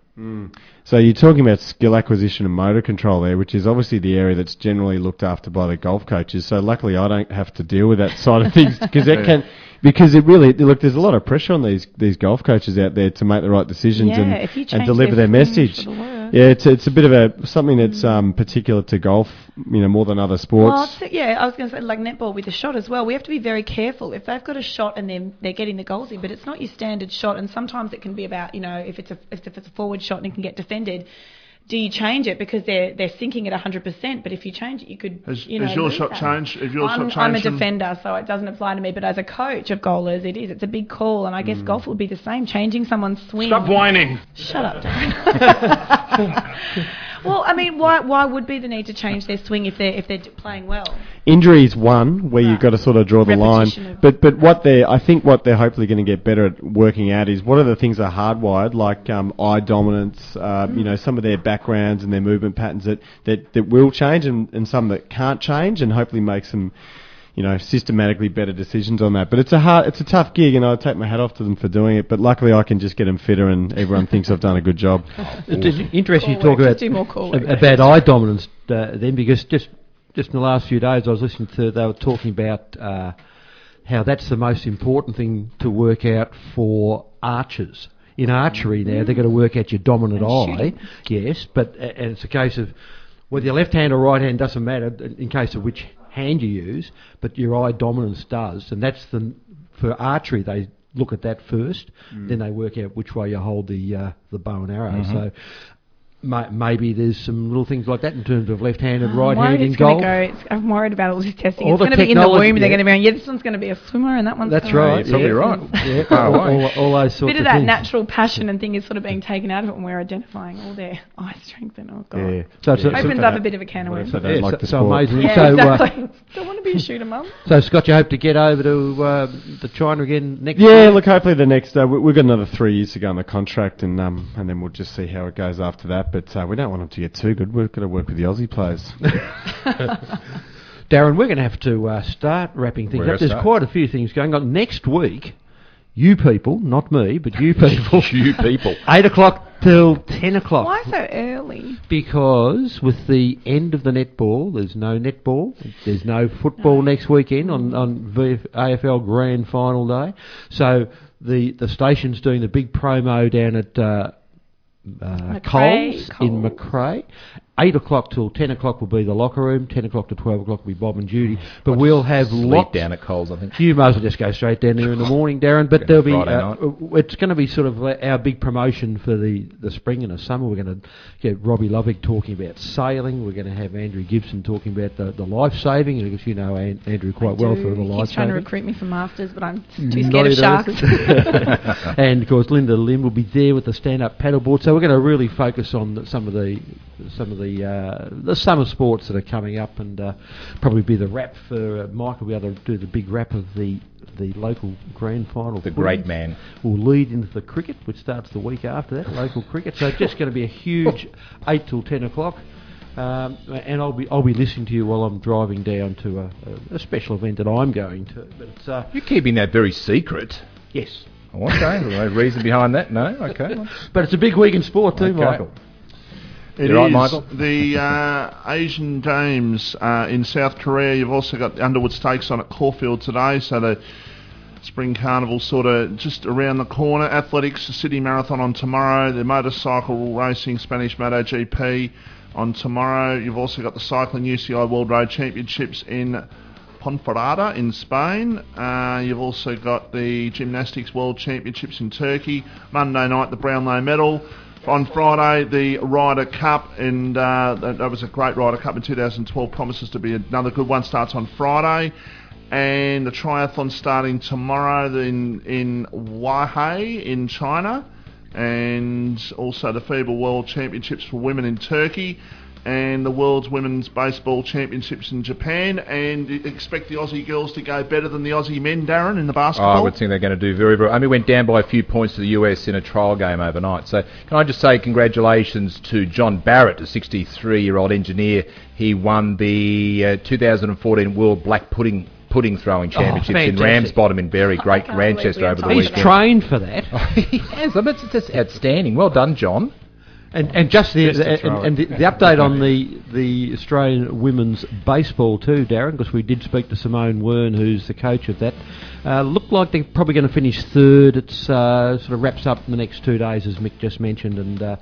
So you're talking about skill acquisition and motor control there, which is obviously the area that's generally looked after by the golf coaches. So luckily, I don't have to deal with that side of things because that Yeah. can. Because it really look, there's a lot of pressure on these these golf coaches out there to make the right decisions Yeah, and, and deliver their message. the. Yeah, it's it's a bit of a something that's um, particular to golf, you know, more than other sports. Well, yeah, I was going to say like netball with a shot as well. We have to be very careful if they've got a shot and they're they're getting the goals in, but it's not your standard shot. And sometimes it can be about you know if it's a if it's a forward shot and it can get defended. Do you change it because they're they're sinking at 100%? But if you change it, you could. Has, you know, has your shot changed? Have your I'm, shot I'm a defender, so it doesn't apply to me. But as a coach of goalers, it is. It's a big call, and I Mm. guess golf would be the same. Changing someone's swing. Stop whining. Shut up, Darren. well, I mean, why why would be the need to change their swing if they're if they're playing well? Injury is one where you've got to sort of draw the Repetition line. But but what they I think what they're hopefully going to get better at working out is what are the things that are hardwired like um, eye dominance, uh, you know, some of their backgrounds and their movement patterns that, that, that will change and, and some that can't change and hopefully make some you know, systematically better decisions on that. But it's a hard, it's a tough gig, and I take my hat off to them for doing it. But luckily, I can just get them fitter, and everyone thinks I've done a good job. It's interesting Call you talk about just do more call work. ab- about eye dominance uh, then because just just in the last few days I was listening to they were talking about uh, how that's the most important thing to work out for archers. In archery now, they're going to work out your dominant And eye, yes, but and it's a case of whether your left hand or right hand doesn't matter in case of which hand you use, but your eye dominance does, and that's the for archery they look at that first, Mm. then they work out which way you hold the uh, the bow and arrow. Mhm. So maybe there's some little things like that in terms of left hand and I'm right worried hand in it's golf. Go, it's, I'm worried about all this testing. All it's the going to be in the technology- womb. They're going to be going, yeah, this one's going to be a swimmer and that one's That's gonna right. be- yeah. Yeah, all, all, all those A bit of of that things. natural passion and thing is sort of being taken out of it when we're identifying all their eye strength and oh god. Yeah. So it's a- opens so- up a bit of a can of worms. So they Yeah, like so- so amazing. Yeah, So, uh, exactly. Don't want to be a shooter, mum. So Scott, you hope to get over to uh, the China again next Yeah, look, hopefully the next uh, we, we've got another three years to go on the contract, and um, and then we'll just see how it goes after that. But uh, we don't want them to get too good. We've got to work with the Aussie players. Darren, we're going to have to uh, start wrapping things We're up. There's start. quite a few things going on. Next week, you people, not me, but you people. You people. 8 o'clock till 10 o'clock. Why so early? Because with the end of the netball, there's no netball. There's no football next weekend on on VF, AFL Grand Final day. So the the station's doing the big promo down at uh, McRae, Uh, Coles in. McRae. Eight o'clock till ten o'clock will be the locker room. Ten o'clock to twelve o'clock will be Bob and Judy. But we'll have Sleep lots down at Coles, I think. you might as well just go straight down there in the morning, Darren. But there'll be uh, it's going to be sort of our big promotion for the, the spring and the summer. We're going to get Robbie Lovick talking about sailing. We're going to have Andrew Gibson talking about the, the life saving, and because you know An- Andrew quite well Do. for the He life keeps trying to recruit me for masters, but I'm too Not scared of sharks. and of course, Linda Lim will be there with the stand-up paddleboard. So we're going to really focus on the, some of the some of the uh, the summer sports that are coming up, and uh, probably be the wrap for uh, Mike. will be able to do the big wrap of the the local grand final. The great man. will lead into the cricket, which starts the week after that, local cricket. So it's just going to be a huge eight till ten o'clock. Um, and I'll be I'll be listening to you while I'm driving down to a, a, a special event that I'm going to. But it's, uh, You're keeping that very secret. yes, Oh, okay. no reason behind that? No? Okay. but it's a big week in sport too, Okay. Michael. It You right, is Michael? the uh, Asian Games uh, in South Korea. You've also got the Underwood Stakes on at Caulfield today, so the Spring Carnival sort of just around the corner. Athletics, the City Marathon on tomorrow. The motorcycle racing Spanish Moto GP on tomorrow. You've also got the cycling UCI World Road Championships in Ponferrada in Spain. Uh, you've also got the Gymnastics World Championships in Turkey. Monday night, the Brownlow Medal. On Friday, the Ryder Cup, and uh, that, was a great Ryder Cup in 2012. Promises to be another good one. Starts on Friday, and the triathlon starting tomorrow in in Huahei in China, and also the FIBA World Championships for women in Turkey, and the World's Women's Baseball Championships in Japan. And expect the Aussie girls to go better than the Aussie men, Darren, in the Oh, I would think they're going to do very, very. I mean, went down by a few points to the US in a trial game overnight. So, can I just say congratulations to John Barrett, a 63-year-old engineer. He won the uh, 2014 World Black Pudding Pudding Throwing Championships in. Ramsbottom in Bury, Great can't Manchester over the have He's weekend. trained for that. he has. I mean, it's just outstanding. Well done, John. And, and just the, Just and, and the, the update on the the Australian women's baseball too, Darren, because we did speak to Simone Wearne, who's the coach of that. Uh, looked like they're probably going to finish third. It's uh, sort of wraps up in the next two days, as Mick just mentioned, and uh,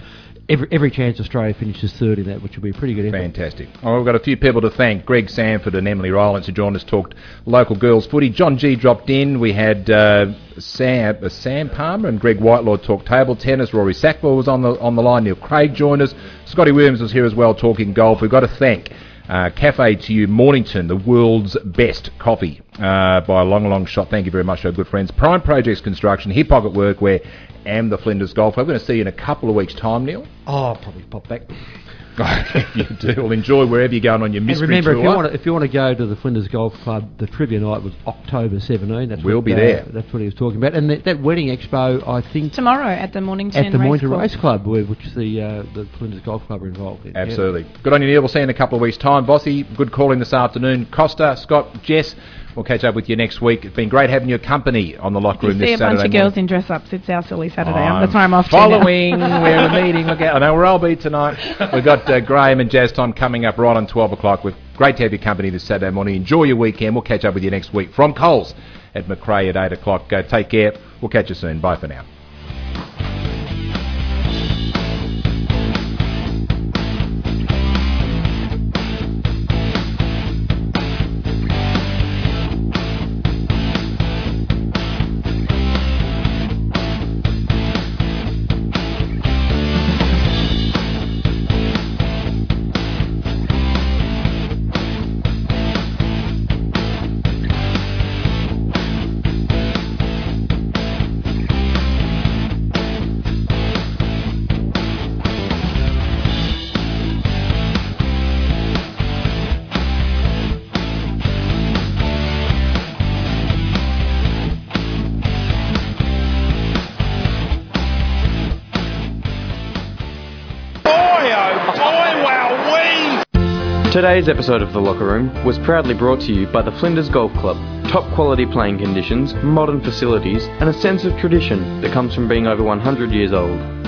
every every chance Australia finishes third in that, which will be a pretty good effort. Fantastic. Oh, we've got a few people to thank. Greg Sanford and Emily Rylance who joined us, talked local girls footy. John G dropped in. We had uh, Sam, uh, Sam Palmer and Greg Whitelaw talk table tennis. Rory Sackville was on the on the line. Neil Craig joined us. Scotty Williams was here as well talking golf. We've got to thank uh, Cafe to you, Mornington, the world's best coffee uh, by a long, long shot. Thank you very much, our good friends. Prime Projects Construction, Hip Pocket Workwear, and the Flinders Golf. I'm going to see you in a couple of weeks' time, Neil. Oh, I'll probably pop back. you do. Well, enjoy wherever you're going on your And mystery remember, if tour. you, want to, if you want to go to the Flinders Golf Club, the trivia night was October 17. That's We'll what, be uh, there. That's what he was talking about. And that, that wedding expo, I think, Tomorrow at the Mornington at the Race Mornington Club. Race Club, which the uh, the Flinders Golf Club are involved in. Yeah. Absolutely. Good on you, Neil. We'll see you in a couple of weeks' time. Bossy, good calling this afternoon. Costa, Scott, Jess, we'll catch up with you next week. It's been great having your company on the locker room You room see this a bunch of girls morning. in dress ups. It's our silly Saturday. I'm That's why I'm off to. Following, we're a meeting. Look out. I know where I'll be tonight. We've got uh, Graham and Jazz Time coming up right on 12 o'clock. With great to have your company this Saturday morning. Enjoy your weekend. We'll catch up with you next week from Coles at McRae at 8 o'clock. Uh, take care. We'll catch you soon. Bye for now. Today's episode of The Locker Room was proudly brought to you by the Flinders Golf Club. Top quality playing conditions, modern facilities, and a sense of tradition that comes from being over 100 years old.